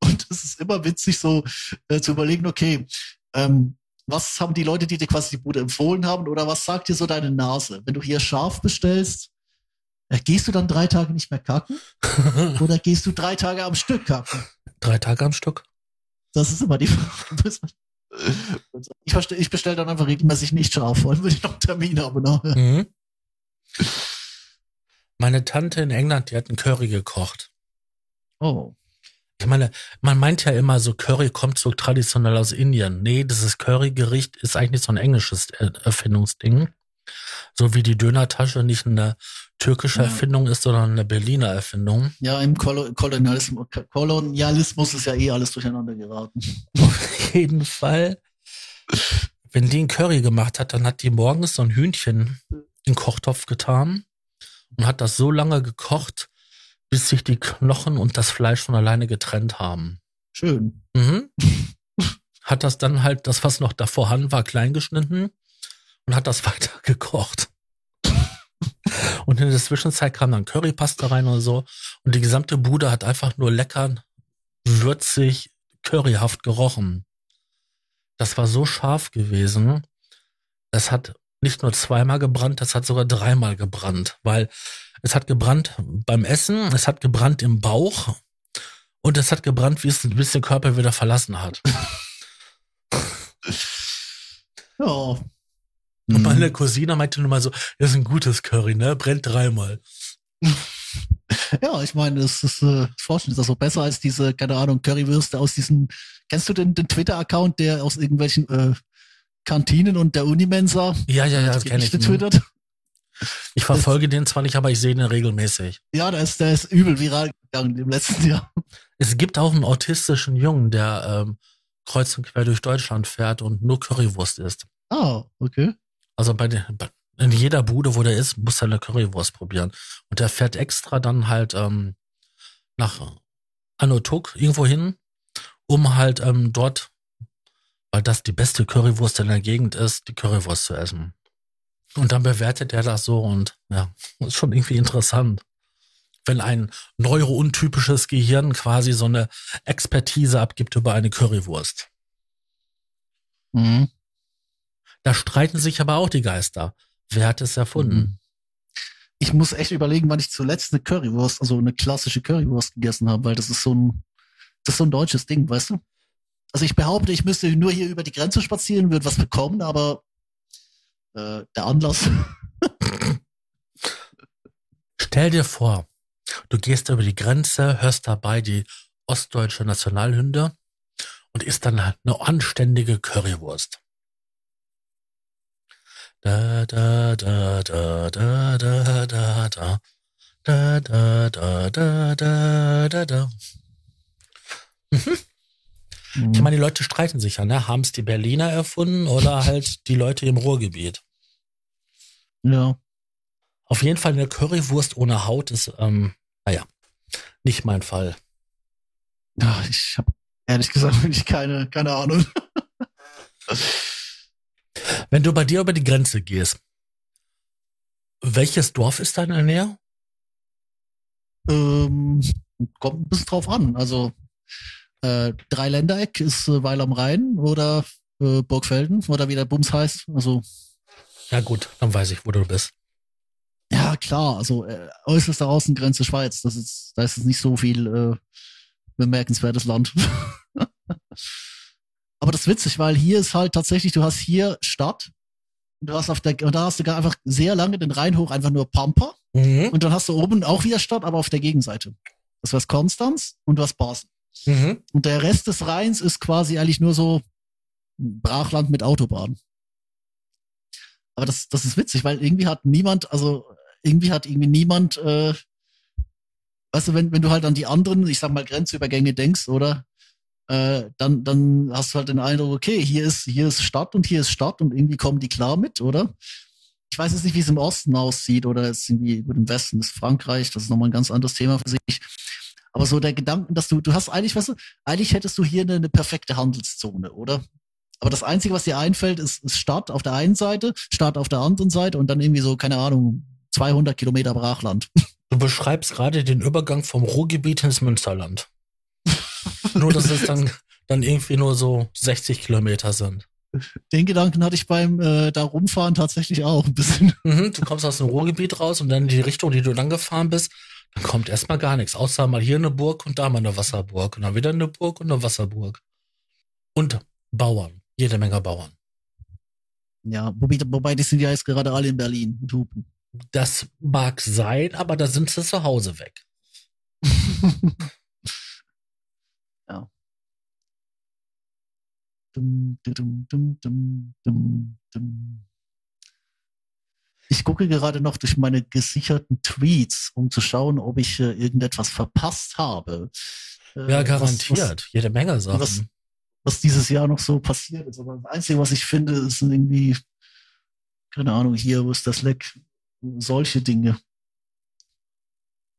Und Und es ist immer witzig, so äh, zu überlegen, okay, ähm, was haben die Leute, die dir quasi die Bude empfohlen haben, oder was sagt dir so deine Nase? Wenn du hier scharf bestellst, äh, gehst du dann drei Tage nicht mehr kacken? oder gehst du drei Tage am Stück kacken? Drei Tage am Stück? Das ist immer die Frage. Ich, verste- ich bestelle dann einfach regelmäßig nicht scharf, vor allem, wenn ich noch einen Termin habe. Ne? Mhm. Meine Tante in England, die hat einen Curry gekocht. Oh. Ich meine, man meint ja immer so, Curry kommt so traditionell aus Indien. Nee, dieses Curry-Gericht ist eigentlich so ein englisches Er- Erfindungsding. So wie die Dönertasche nicht eine türkische Ja. Erfindung ist, sondern eine Berliner Erfindung. Ja, im Kolo Kolonialismus, Kolonialismus ist ja eh alles durcheinander geraten. Auf jeden Fall. Wenn die einen Curry gemacht hat, dann hat die morgens so ein Hühnchen in den Kochtopf getan und hat das so lange gekocht, bis sich die Knochen und das Fleisch von alleine getrennt haben. Schön. Mhm. Hat das dann halt, das was noch da vorhanden war, klein geschnitten und hat das weiter gekocht. Und in der Zwischenzeit kam dann Currypaste rein und so. Und die gesamte Bude hat einfach nur lecker, würzig, curryhaft gerochen. Das war so scharf gewesen. Das hat nicht nur zweimal gebrannt, das hat sogar dreimal gebrannt, weil es hat gebrannt beim Essen, es hat gebrannt im Bauch und es hat gebrannt, wie es, bis der Körper wieder verlassen hat. Ja. Und Mhm. meine Cousine meinte nur mal so, das ist ein gutes Curry, ne? Brennt dreimal. Ja, ich meine, das ist, äh, Forschen ist das so besser als diese, keine Ahnung, Currywürste aus diesen, kennst du den, den Twitter-Account, der aus irgendwelchen äh, Kantinen und der Unimensa Ja, ja, ja, das kenne ich. getwittert? Ich verfolge den zwar nicht, aber ich sehe den regelmäßig. Ja, der ist, der ist übel viral gegangen im letzten Jahr. Es gibt auch einen autistischen Jungen, der ähm, kreuz und quer durch Deutschland fährt und nur Currywurst isst. Ah, okay. Also bei, den, bei in jeder Bude, wo der ist, muss er eine Currywurst probieren. Und der fährt extra dann halt ähm, nach Anotuk irgendwo hin, um halt ähm, dort, weil das die beste Currywurst in der Gegend ist, die Currywurst zu essen. Und dann bewertet er das so und ja, ist schon irgendwie interessant. Wenn ein neurountypisches Gehirn quasi so eine Expertise abgibt über eine Currywurst. Mhm. Da streiten sich aber auch die Geister. Wer hat es erfunden? Mhm. Ich muss echt überlegen, wann ich zuletzt eine Currywurst, also eine klassische Currywurst gegessen habe, weil das ist so ein, das ist so ein deutsches Ding, weißt du? Also ich behaupte, ich müsste nur hier über die Grenze spazieren, würde was bekommen, aber äh, der Anlass. Stell dir vor, du gehst über die Grenze, hörst dabei die ostdeutsche Nationalhymne und isst dann halt eine anständige Currywurst. Da, da, da, da, da, da, da, da. Da, da, da, da, da, da, da. Ich meine, die Leute streiten sich ja, ne? Haben es die Berliner erfunden oder halt die Leute im Ruhrgebiet? ja. Auf jeden Fall eine Currywurst ohne Haut ist, ähm, naja, nicht mein Fall. ja, ich habe ehrlich gesagt wirklich keine, keine Ahnung. Wenn du bei dir über die Grenze gehst, welches Dorf ist da in der Nähe? Ähm, kommt ein bisschen drauf an. Also äh, Dreiländereck ist äh, Weil am Rhein oder äh, Burgfelden oder wie der Bums heißt. Also Ja gut, dann weiß ich, wo du bist. ja klar, also äh, äußerste Außengrenze Schweiz. Das ist, da ist es nicht so viel äh, bemerkenswertes Land. Aber das ist witzig, weil hier ist halt tatsächlich, du hast hier Stadt. und Du hast auf der, und da hast du gar einfach sehr lange den Rhein hoch einfach nur Pampa. Mhm. Und dann hast du oben auch wieder Stadt, aber auf der Gegenseite. Das war Konstanz und du hast Basel. Mhm. Und der Rest des Rheins ist quasi eigentlich nur so Brachland mit Autobahn. Aber das, das ist witzig, weil irgendwie hat niemand, also irgendwie hat irgendwie niemand, äh, weißt du, wenn, wenn du halt an die anderen, ich sag mal, Grenzübergänge denkst, oder? Äh, dann, dann hast du halt den Eindruck, okay, hier ist, hier ist Stadt und hier ist Stadt und irgendwie kommen die klar mit, oder? Ich weiß jetzt nicht, wie es im Osten aussieht oder jetzt irgendwie über dem Westen ist Frankreich, das ist nochmal ein ganz anderes Thema für sich. Aber so der Gedanke, dass du, du hast eigentlich, weißt du, eigentlich hättest du hier eine, eine perfekte Handelszone, oder? Aber das Einzige, was dir einfällt, ist, ist Stadt auf der einen Seite, Stadt auf der anderen Seite und dann irgendwie so, keine Ahnung, 200 Kilometer Brachland. Du beschreibst gerade den Übergang vom Ruhrgebiet ins Münsterland. Nur, dass es dann, dann irgendwie nur so 60 Kilometer sind. Den Gedanken hatte ich beim äh, da rumfahren tatsächlich auch ein bisschen. Mhm, du kommst aus dem Ruhrgebiet raus und dann in die Richtung, die du lang gefahren bist, dann kommt erstmal gar nichts. Außer mal hier eine Burg und da mal eine Wasserburg. Und dann wieder eine Burg und eine Wasserburg. Und Bauern. Jede Menge Bauern. Ja, wobei, die sind ja jetzt gerade alle in Berlin und hupen. Das mag sein, aber da sind sie zu Hause weg. ja. Dum, dum, dum, dum, dum, dum. Ich gucke gerade noch durch meine gesicherten Tweets, um zu schauen, ob ich äh, irgendetwas verpasst habe. Äh, ja, garantiert. Was, was, Jede Menge Sachen. Was, was dieses Jahr noch so passiert ist. Aber das Einzige, was ich finde, ist irgendwie, keine Ahnung, hier, wo ist das Leck? Solche Dinge.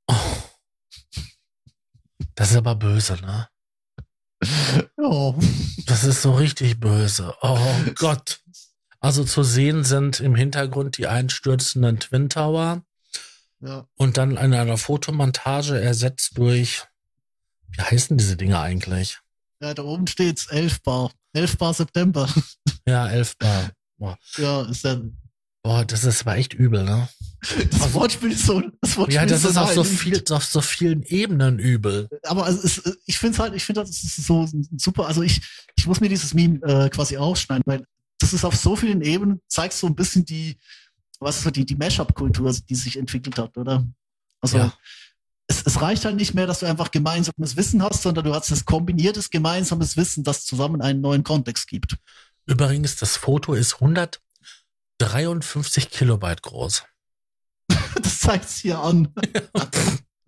Oh. Das ist aber böse, ne? Oh. Das ist so richtig böse. Oh Gott. Also zu sehen sind im Hintergrund die einstürzenden Twin Tower. Ja. Und dann in einer Fotomontage ersetzt durch, wie heißen diese Dinge eigentlich? Ja, da oben steht's 11 Bar. 11 Bar September. Ja, 11 Bar. Boah. Ja, ist ja. Boah, das ist aber echt übel, ne? Das also, Wortspiel ist so. Das Wortspiel ja, das ist, auf so viel, auf so vielen Ebenen übel. Aber es ist, ich finde halt, ich finde das ist so super. Also ich, ich muss mir dieses Meme äh, quasi aufschneiden, weil das ist auf so vielen Ebenen, zeigt so ein bisschen die, was ist so die, die Mashup-Kultur, die sich entwickelt hat, oder? Also, ja es, es reicht halt nicht mehr, dass du einfach gemeinsames Wissen hast, sondern du hast das kombiniertes gemeinsames Wissen, das zusammen einen neuen Kontext gibt. Übrigens, das Foto ist 153 Kilobyte groß. das zeigt es hier an.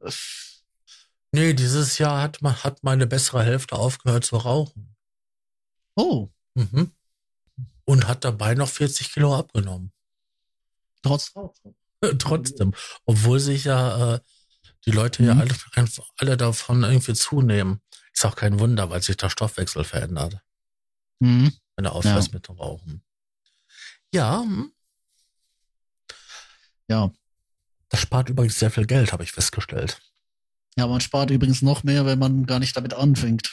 nee, dieses Jahr hat, hat meine bessere Hälfte aufgehört zu rauchen. Oh. Mhm. Und hat dabei noch 40 Kilo abgenommen. Trotz Rauchen. Trotzdem. Obwohl sich ja äh, die Leute mhm. ja alle, einfach alle davon irgendwie zunehmen. Ist auch kein Wunder, weil sich der Stoffwechsel verändert. Mhm. Wenn du aufhörst ja. mit dem Rauchen. Ja. Hm. Ja. Das spart übrigens sehr viel Geld, habe ich festgestellt. Ja, man spart übrigens noch mehr, wenn man gar nicht damit anfängt.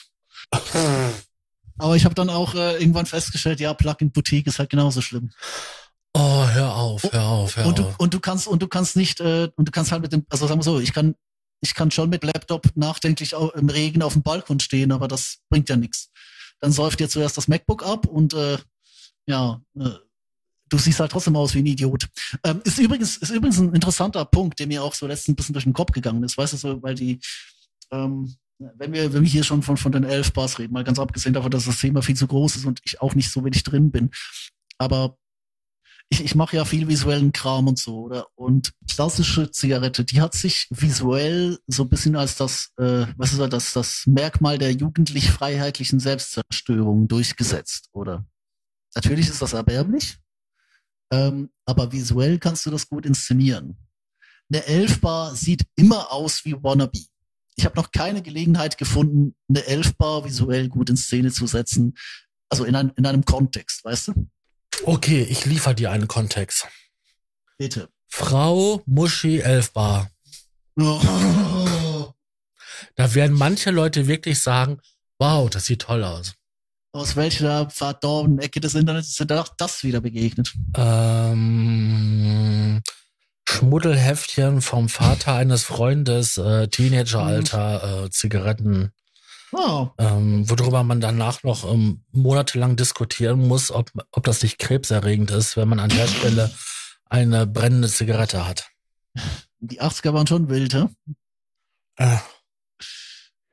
Aber ich habe dann auch äh, irgendwann festgestellt, ja, Plug-in-Boutique ist halt genauso schlimm. Oh, hör auf, hör auf, hör und du, auf. Und du kannst, und du kannst nicht, äh, und du kannst halt mit dem, also sagen wir so, ich kann, ich kann schon mit Laptop nachdenklich im Regen auf dem Balkon stehen, aber das bringt ja nichts. Dann säuft dir zuerst das MacBook ab und äh, ja, äh, du siehst halt trotzdem aus wie ein Idiot. Ähm, ist übrigens, ist übrigens ein interessanter Punkt, der mir auch so letztens ein bisschen durch den Kopf gegangen ist, weißt du, so, weil die, ähm, wenn wir, wenn wir hier schon von, von den elf Bars reden, mal ganz abgesehen davon, dass das Thema viel zu groß ist und ich auch nicht so wenig drin bin. Aber ich, ich mache ja viel visuellen Kram und so, oder? Und klassische Zigarette, die hat sich visuell so ein bisschen als das, äh, was ist das, das Merkmal der jugendlich-freiheitlichen Selbstzerstörung durchgesetzt, oder? Natürlich ist das erbärmlich, ähm, aber visuell kannst du das gut inszenieren. Eine Elfbar sieht immer aus wie Wannabe. Ich habe noch keine Gelegenheit gefunden, eine Elfbar visuell gut in Szene zu setzen, also in, ein, in einem Kontext, weißt du? Okay, ich liefere dir einen Kontext. Bitte. Frau Muschi Elfbar. Oh. Da werden manche Leute wirklich sagen, wow, das sieht toll aus. Aus welcher verdorbenen Ecke des Internets ist dir das wieder begegnet? Ähm, Schmuddelheftchen vom Vater eines Freundes, äh, Teenageralter, äh, Zigaretten. Oh. Ähm, worüber man danach noch ähm, monatelang diskutieren muss, ob, ob das nicht krebserregend ist, wenn man an der Stelle eine brennende Zigarette hat. Die 80er waren schon wild, hä? Äh.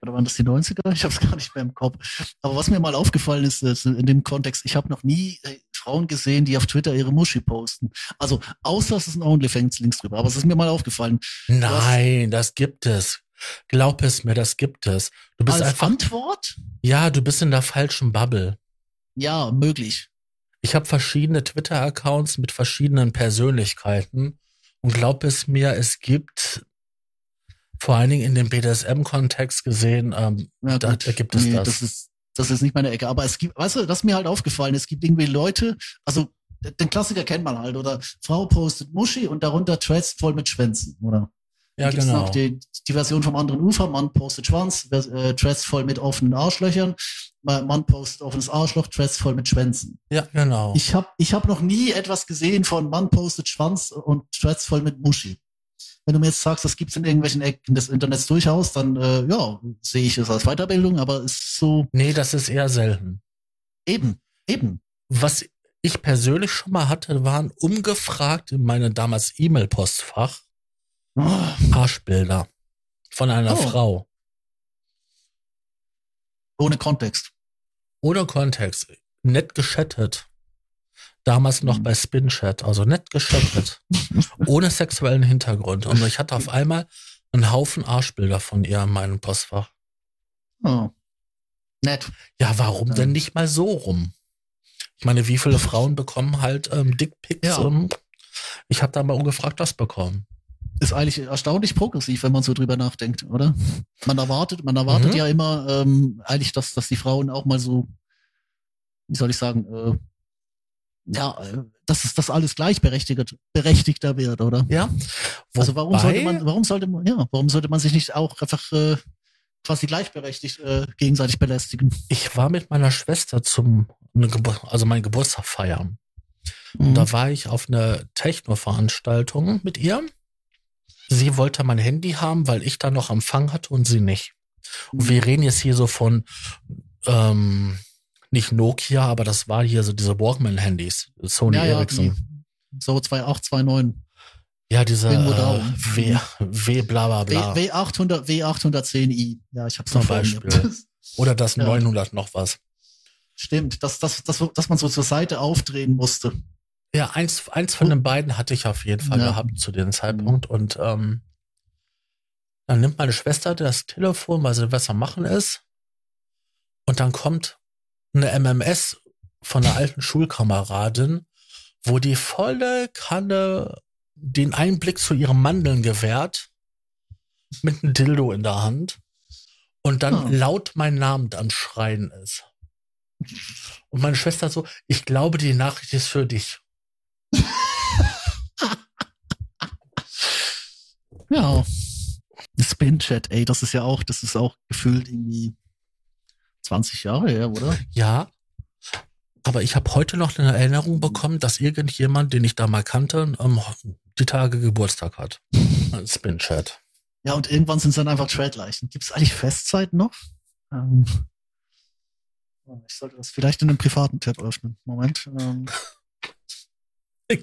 Oder waren das die 90er? Ich habe es gar nicht mehr im Kopf. Aber was mir mal aufgefallen ist, ist in dem Kontext, ich habe noch nie äh, Frauen gesehen, die auf Twitter ihre Muschi posten. Also außer es ist ein OnlyFans-Links drüber. Aber es ist mir mal aufgefallen. Nein, das gibt es. Glaub es mir, das gibt es. Du bist Als einfach. Antwort? Ja, du bist in der falschen Bubble. Ja, möglich. Ich habe verschiedene Twitter-Accounts mit verschiedenen Persönlichkeiten und glaub es mir, es gibt vor allen Dingen in dem BDSM-Kontext gesehen, ähm, ja, da, da, gibt es nee, das. das ist, das ist nicht meine Ecke. Aber es gibt, weißt du, das ist mir halt aufgefallen. Es gibt irgendwie Leute, also den Klassiker kennt man halt, oder Frau postet Muschi und darunter Threads voll mit Schwänzen, oder? Ja, Gibt's genau. noch die, die Version vom anderen Ufer, Mann postet Schwanz, äh, Dress voll mit offenen Arschlöchern, Mann postet offenes Arschloch, Dress voll mit Schwänzen. Ja, genau. Ich habe ich hab noch nie etwas gesehen von Mann postet Schwanz und Threads voll mit Muschi. Wenn du mir jetzt sagst, das gibt's in irgendwelchen Ecken des Internets durchaus, dann äh, ja, sehe ich es als Weiterbildung, aber es ist so nee, das ist eher selten. eben, eben. Was ich persönlich schon mal hatte, waren umgefragt in meinem damals E-Mail-Postfach Oh, Arschbilder von einer Oh. Frau. ohne Kontext. Ohne Kontext. Nett geschattet. Damals noch Mhm. bei Spinchat, also nett geschattet. ohne sexuellen Hintergrund. Und ich hatte auf einmal einen Haufen Arschbilder von ihr in meinem Postfach. Oh. Nett. Ja, warum Ja. denn nicht mal so rum? Ich meine, wie viele Frauen bekommen halt ähm, Dickpics? Ja. Ähm, ich habe da mal ungefragt das bekommen. Ist eigentlich erstaunlich progressiv, wenn man so drüber nachdenkt, oder? Man erwartet, man erwartet Mhm. ja immer ähm, eigentlich, dass, dass die Frauen auch mal so, wie soll ich sagen, äh, ja, dass es das alles gleichberechtigt berechtigter wird, oder? Ja. Also warum sollte Wobei- man, warum sollte man, ja, warum sollte man sich nicht auch einfach äh, quasi gleichberechtigt äh, gegenseitig belästigen? Ich war mit meiner Schwester zum, also mein Geburtstag feiern. Und Mhm. da war ich auf einer Techno-Veranstaltung mit ihr. Sie wollte mein Handy haben, weil ich da noch Empfang hatte und sie nicht. Und wir reden jetzt hier so von, ähm, nicht Nokia, aber das war hier so diese Walkman-Handys, Sony ja, ja, Ericsson. die, so 2829. Ja, diese Irgendwo äh. W, W bla bla W, bla. W800, W810i. Ja, ich hab's Zum noch. Beispiel. Oder das Ja. 900 noch was. Stimmt, dass, dass, dass, dass man so zur Seite aufdrehen musste. Ja, eins, eins von den beiden hatte ich auf jeden Fall Ja. gehabt zu dem Zeitpunkt. Und ähm, dann nimmt meine Schwester das Telefon, weil sie besser machen ist. Und dann kommt eine MMS von einer alten Schulkameradin, wo die volle Kanne den Einblick zu ihren Mandeln gewährt, mit einem Dildo in der Hand und dann Ah. laut meinen Namen am Schreien ist. Und meine Schwester so, ich glaube, die Nachricht ist für dich. Ja. Spin-Chat, ey, das ist ja auch, das ist auch gefühlt irgendwie 20 Jahre her, oder? Ja. Aber ich habe heute noch eine Erinnerung bekommen, dass irgendjemand, den ich da mal kannte, ähm, die Tage Geburtstag hat. Spin-Chat. Ja, und irgendwann sind es dann einfach Trade-Leichen. Gibt es eigentlich Festzeiten noch? Ähm, ich sollte das vielleicht in einem privaten Chat öffnen. Moment. Ähm,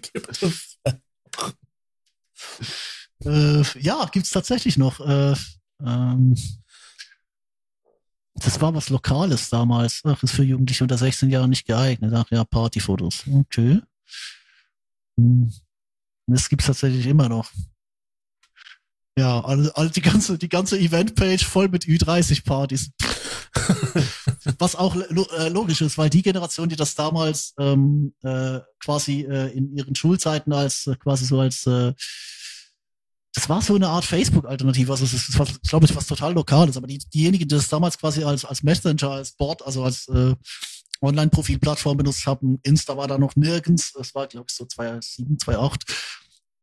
äh, ja, gibt's tatsächlich noch. Äh, ähm, das war was Lokales damals. Ach, ist für Jugendliche unter 16 Jahren nicht geeignet. Ach ja, Partyfotos. Okay. Hm. Das gibt's tatsächlich immer noch. Ja, also, also die ganze, die ganze Eventpage voll mit Ü30-Partys. Was auch lo äh, logisch ist, weil die Generation, die das damals ähm, äh, quasi äh, in ihren Schulzeiten als äh, quasi so als äh, das war so eine Art Facebook-Alternative, also es ist, was, glaube ich, was total Lokales, aber die, diejenigen, die das damals quasi als, als Messenger, als Board, also als äh, Online-Profil-Plattform benutzt haben, Insta war da noch nirgends, das war, glaube ich, so 2007, 2008.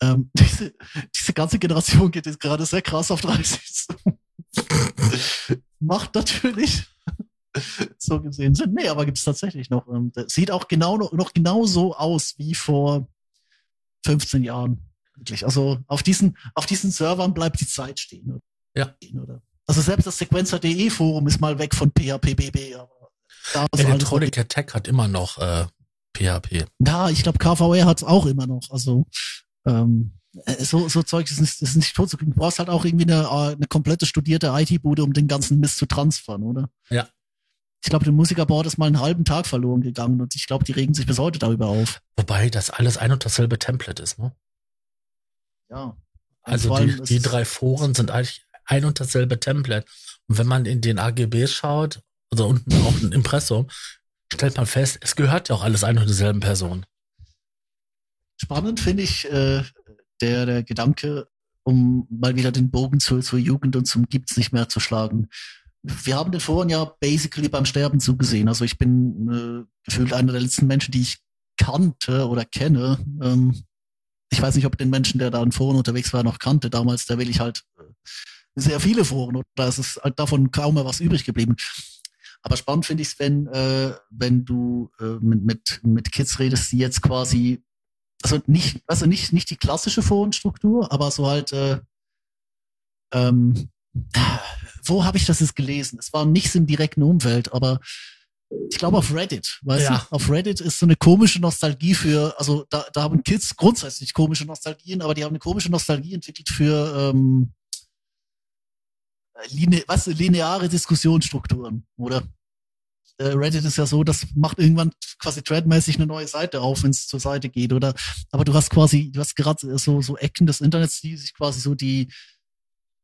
Ähm, diese, diese ganze Generation geht jetzt gerade sehr krass auf 30. Macht natürlich so gesehen Sinn. Nee, aber gibt es tatsächlich noch. Ähm, sieht auch genau noch, noch genau so aus wie vor 15 Jahren. Wirklich. Also auf diesen, auf diesen Servern bleibt die Zeit stehen. Ja. Also selbst das Sequencer.de Forum ist mal weg von PHPBB. Electronic Attack hat immer noch äh, PHP. ja, ich glaube, KVR hat es auch immer noch. Also ähm, äh, so, so Zeug ist nicht, ist nicht tot zu kriegen. Du brauchst halt auch irgendwie eine, äh, eine komplette studierte IT-Bude, um den ganzen Mist zu transfern, oder? Ja. Ich glaube, dem Musikerboard ist mal einen halben Tag verloren gegangen und ich glaube, die regen sich bis heute darüber auf. Wobei das alles ein und dasselbe Template ist, ne? Ja. Also die, die drei Foren sind eigentlich ein und dasselbe Template. Und wenn man in den AGB schaut, also unten auch ein Impressum, stellt man fest, es gehört ja auch alles ein und derselben Person. Spannend finde ich äh, der, der Gedanke, um mal wieder den Bogen zur, zur Jugend und zum Gibt's nicht mehr zu schlagen. Wir haben den Foren ja basically beim Sterben zugesehen. Also ich bin äh, gefühlt einer der letzten Menschen, die ich kannte oder kenne, ähm, ich weiß nicht, ob den Menschen, der da in Foren unterwegs war, noch kannte damals, da will ich halt äh, sehr viele Foren und da ist es halt davon kaum mehr was übrig geblieben. Aber spannend finde ich es, wenn, äh, wenn du äh, mit, mit, mit Kids redest, die jetzt quasi, also nicht, also nicht, nicht die klassische Forenstruktur, aber so halt, äh, ähm, wo habe ich das jetzt gelesen? Es war nichts im direkten Umfeld, aber ich glaube auf Reddit, weißt ja. du? Auf Reddit ist so eine komische Nostalgie für, also da, da haben Kids grundsätzlich komische Nostalgien, aber die haben eine komische Nostalgie entwickelt für ähm, line, was, lineare Diskussionsstrukturen, oder? Äh, Reddit ist ja so, das macht irgendwann quasi threadmäßig eine neue Seite auf, wenn es zur Seite geht, oder? Aber du hast quasi, du hast gerade so, so Ecken des Internets, die sich quasi so die,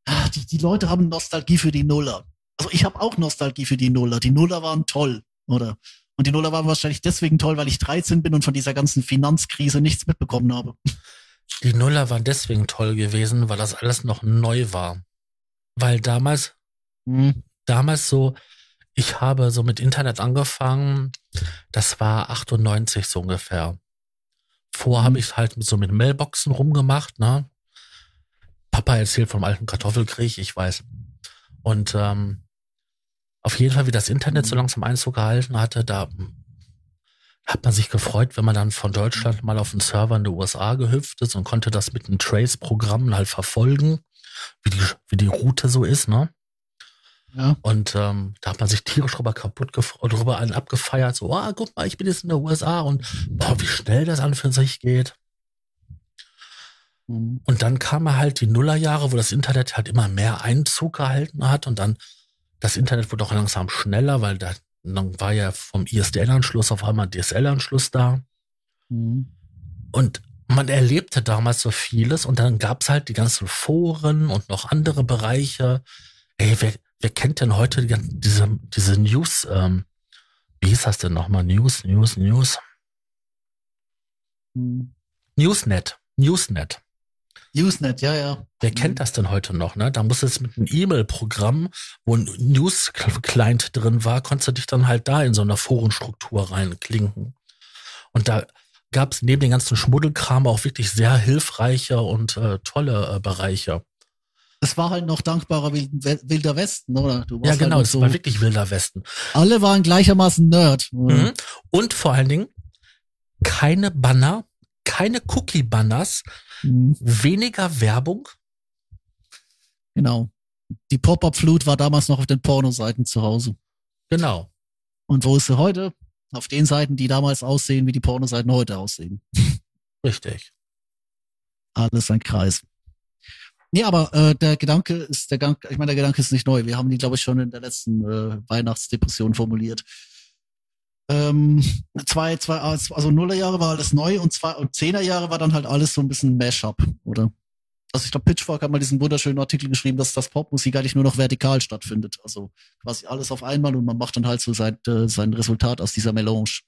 ah, die, die Leute haben Nostalgie für die Nuller. Also ich habe auch Nostalgie für die Nuller. Die Nuller waren toll, oder? Und die Nuller waren wahrscheinlich deswegen toll, weil ich 13 bin und von dieser ganzen Finanzkrise nichts mitbekommen habe. Die Nuller waren deswegen toll gewesen, weil das alles noch neu war. Weil damals, mhm. damals so, ich habe so mit Internet angefangen, das war 98 so ungefähr. Vorher mhm. habe ich halt so mit Mailboxen rumgemacht, ne? Papa erzählt vom alten Kartoffelkrieg, ich weiß. Und ähm, auf jeden Fall, wie das Internet so mhm. langsam Einzug gehalten hatte, da hat man sich gefreut, wenn man dann von Deutschland mal auf den Server in die USA gehüpft ist und konnte das mit einem Trace-Programm halt verfolgen wie die, wie die Route so ist, ne? Ja. Und ähm, da hat man sich tierisch drüber kaputt drüber an abgefeiert, so, ah, oh, guck mal, ich bin jetzt in der USA und boah, wie schnell das an für sich geht. Mhm. Und dann kamen halt die Nullerjahre, wo das Internet halt immer mehr Einzug gehalten hat und dann das Internet wurde auch langsam schneller, weil da, dann war ja vom ISDN-Anschluss auf einmal DSL-Anschluss da. Mhm. Und man erlebte damals so vieles und dann gab's halt die ganzen Foren und noch andere Bereiche. Ey, wer, wer kennt denn heute die, diese, diese News, ähm, wie hieß das denn nochmal? News, News, News. Hm. Newsnet, Newsnet. Newsnet, ja, ja. Wer kennt hm. das denn heute noch, ne? Da musst du jetzt mit einem E-Mail-Programm, wo ein News-Client drin war, konntest du dich dann halt da in so einer Forenstruktur reinklinken. Und da, gab es neben den ganzen Schmuddelkram auch wirklich sehr hilfreiche und äh, tolle äh, Bereiche. Es war halt noch dankbarer Wilder Westen, oder? ja, genau, halt es so war wirklich Wilder Westen. Alle waren gleichermaßen Nerd. Mhm. Und vor allen Dingen keine Banner, keine Cookie-Banners, mhm. weniger Werbung. Genau. Die Pop-Up-Flut war damals noch auf den Pornoseiten zu Hause. Genau. Und wo ist sie heute? Auf den Seiten, die damals aussehen, wie die Pornoseiten heute aussehen. Richtig. Alles ein Kreis. Nee, aber äh, der Gedanke ist der Gang, ich meine, der Gedanke ist nicht neu. Wir haben die, glaube ich, schon in der letzten äh, Weihnachtsdepression formuliert. Ähm, zwei, zwei, also Nullerjahre war alles neu und zwei und Zehnerjahre war dann halt alles so ein bisschen Mashup, oder? also ich glaube, Pitchfork hat mal diesen wunderschönen Artikel geschrieben, dass das Popmusik eigentlich nur noch vertikal stattfindet. Also quasi alles auf einmal und man macht dann halt so sein, äh, sein Resultat aus dieser Melange.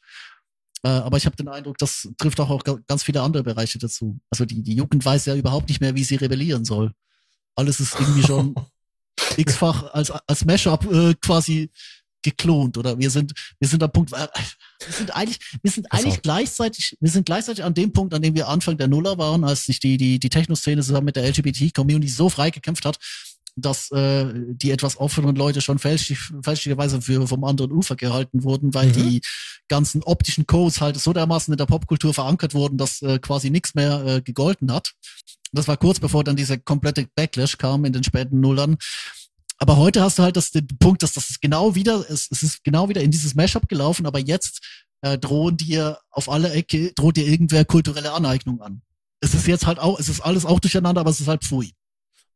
Äh, aber ich habe den Eindruck, das trifft auch, auch ganz viele andere Bereiche dazu. Also die, die Jugend weiß ja überhaupt nicht mehr, wie sie rebellieren soll. Alles ist irgendwie schon x-fach als, als Mashup äh, quasi geklont oder wir sind wir sind am Punkt wir sind eigentlich wir sind eigentlich also. gleichzeitig wir sind gleichzeitig an dem Punkt an dem wir Anfang der Nuller waren als sich die die die Techno-Szene zusammen mit der LGBT Community so frei gekämpft hat dass äh, die etwas offeneren Leute schon fälschlich, fälschlicherweise für vom anderen Ufer gehalten wurden, weil mhm. die ganzen optischen Codes halt so dermaßen in der Popkultur verankert wurden, dass äh, quasi nichts mehr äh, gegolten hat. Das war kurz bevor dann dieser komplette Backlash kam in den späten Nullern. Aber heute hast du halt das, den Punkt, dass das genau wieder, es, es ist genau wieder in dieses Mashup gelaufen, aber jetzt äh, drohen dir auf alle Ecke, droht dir irgendwer kulturelle Aneignung an. Es ist jetzt halt auch, es ist alles auch durcheinander, aber es ist halt pfui.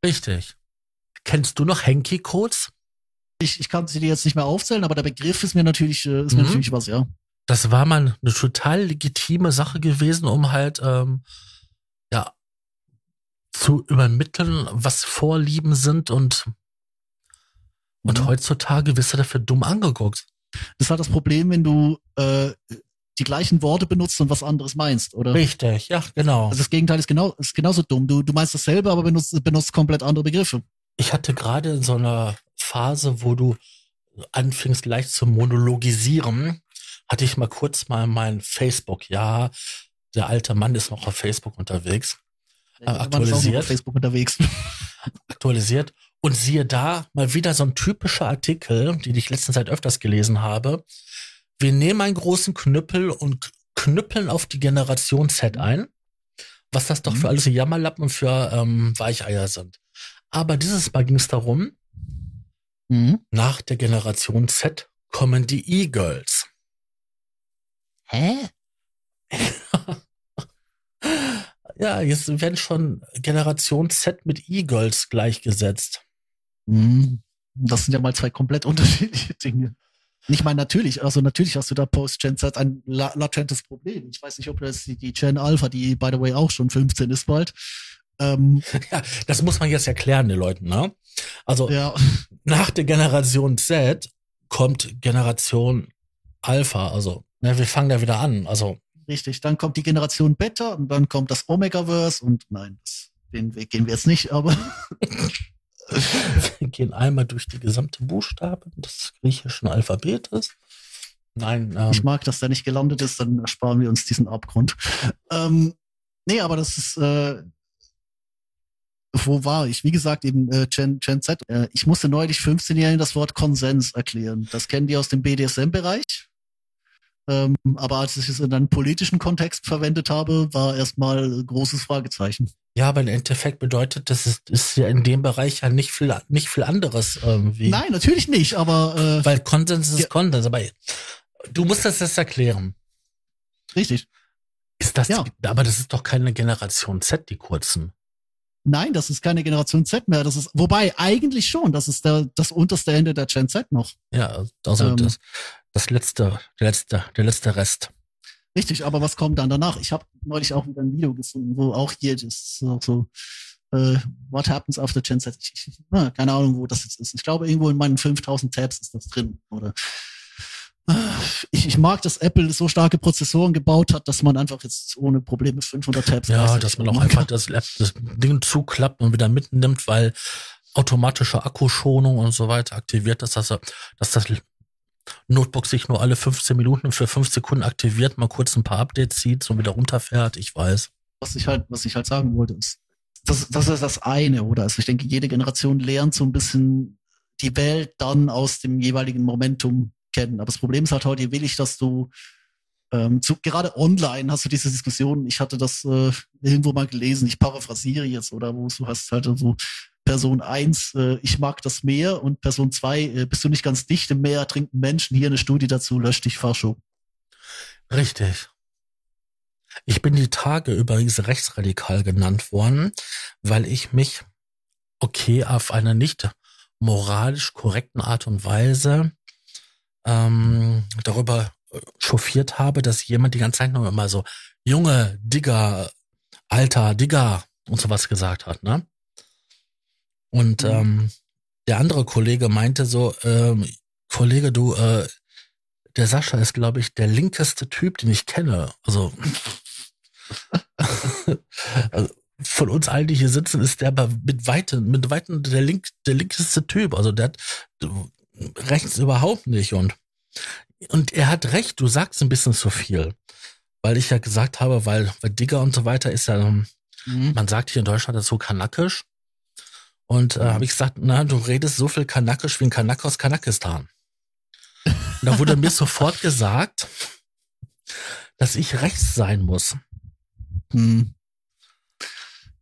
Richtig. Kennst du noch Henki-Codes? Ich, ich kann sie dir jetzt nicht mehr aufzählen, aber der Begriff ist mir natürlich, äh, ist mhm. mir natürlich was, ja. Das war mal eine total legitime Sache gewesen, um halt, ähm, ja, zu übermitteln, was Vorlieben sind und und mhm. heutzutage wirst du dafür dumm angeguckt. Das war das Problem, wenn du äh, die gleichen Worte benutzt und was anderes meinst, oder? Richtig, ja, genau. Also das Gegenteil ist genau ist genauso dumm. Du, du meinst dasselbe, aber benutzt, benutzt komplett andere Begriffe. Ich hatte gerade in so einer Phase, wo du anfingst leicht zu monologisieren, hatte ich mal kurz mal mein Facebook, ja, der alte Mann ist noch auf Facebook unterwegs. Noch aktualisiert. auf Facebook unterwegs. aktualisiert und siehe da mal wieder so ein typischer Artikel, den ich letzten Zeit öfters gelesen habe. Wir nehmen einen großen Knüppel und knüppeln auf die Generation Z ein, was das doch Mhm. für alles Jammerlappen für ähm, Weicheier sind. Aber dieses Mal ging es darum, Mhm. nach der Generation Z kommen die E-Girls. Hä? Ja, jetzt werden schon Generation Z mit E-Girls gleichgesetzt. Mhm. Das sind ja mal zwei komplett unterschiedliche Dinge. Ich meine, natürlich, also natürlich hast du da Post-Gen Z ein la latentes Problem. Ich weiß nicht, ob das die, die Gen Alpha, die by the way auch schon 15 ist bald. Ähm, Ja, das muss man jetzt erklären, den Leuten, ne? Also, ja, nach der Generation Z kommt Generation Alpha. Also, ne, wir fangen da wieder an. Also, richtig. Dann kommt die Generation Beta und dann kommt das Omegaverse und nein, das, den Weg gehen wir jetzt nicht, aber wir gehen einmal durch die gesamte Buchstaben des griechischen Alphabetes. Nein, ich ähm, mag, dass der nicht gelandet ist, dann ersparen wir uns diesen Abgrund. Ähm, nee, aber das ist, äh, wo war ich? Wie gesagt, eben äh, Gen, Gen Z. Äh, ich musste neulich 15-Jährigen das Wort Konsens erklären. Das kennen die aus dem BDSM-Bereich. Ähm, aber als ich es in einem politischen Kontext verwendet habe, war erstmal großes Fragezeichen. ja, aber im Endeffekt bedeutet das ist, ist ja in dem Bereich ja nicht viel, nicht viel anderes irgendwie. Nein, natürlich nicht, aber äh, Weil Konsens ist Ja. Konsens, aber du musst das jetzt erklären. richtig. Ist das, Ja. aber das ist doch keine Generation Z, die kurzen. Nein, das ist keine Generation Z mehr. Das ist, wobei eigentlich schon, das ist der, das unterste Ende der Gen Z noch. Ja, also Ähm. das, das letzte, der letzte, der letzte Rest. Richtig, aber was kommt dann danach? Ich habe neulich auch wieder ein Video gefunden, wo auch hier das so, so äh, What happens after Gen Z? Ich, ich, keine Ahnung, wo das jetzt ist. Ich glaube, irgendwo in meinen 5000 Tabs ist das drin. Oder ich, ich mag, dass Apple so starke Prozessoren gebaut hat, dass man einfach jetzt ohne Probleme 500 Tabs Ja, dass man auch einfach das, das Ding zuklappt und wieder mitnimmt, weil automatische Akkuschonung und so weiter aktiviert, dass das, dass das Notebook sich nur alle 15 Minuten für 5 Sekunden aktiviert, mal kurz ein paar Updates zieht und wieder runterfährt, ich weiß. was ich halt, was ich halt sagen wollte, ist, das, das ist das eine, oder? Also ich denke, jede Generation lernt so ein bisschen die Welt dann aus dem jeweiligen Momentum kennen. Aber das Problem ist halt heute, will ich, dass du ähm, zu, gerade online hast du diese Diskussion, ich hatte das äh, irgendwo mal gelesen, ich paraphrasiere jetzt, oder wo du hast halt so Person eins, äh, ich mag das Meer und Person zwei, äh, bist du nicht ganz dicht im Meer, trinken Menschen, hier eine Studie dazu, lösch dich, Fascho. Richtig. Ich bin die Tage übrigens rechtsradikal genannt worden, weil ich mich, okay, auf eine nicht moralisch korrekten Art und Weise ähm, darüber äh, chauffiert habe, dass jemand die ganze Zeit noch immer so, Junge, Digger, Alter, Digger und sowas gesagt hat, ne? Und Mhm. ähm, der andere Kollege meinte so, ähm, Kollege, du, äh, der Sascha ist, glaube ich, der linkeste Typ, den ich kenne. Also, also von uns allen, die hier sitzen, ist der aber mit weitem, mit weitem der link, der linkeste Typ. Also der hat rechts überhaupt nicht und und er hat recht. Du sagst ein bisschen zu viel, weil ich ja gesagt habe, weil, weil Digger und so weiter ist ja, Mhm. man sagt hier in Deutschland dazu Kanakisch. Und äh, Mhm. habe ich gesagt, na, du redest so viel Kanakisch wie ein Kanak aus Kanakistan. Und da wurde mir sofort gesagt, dass ich rechts sein muss. Hm.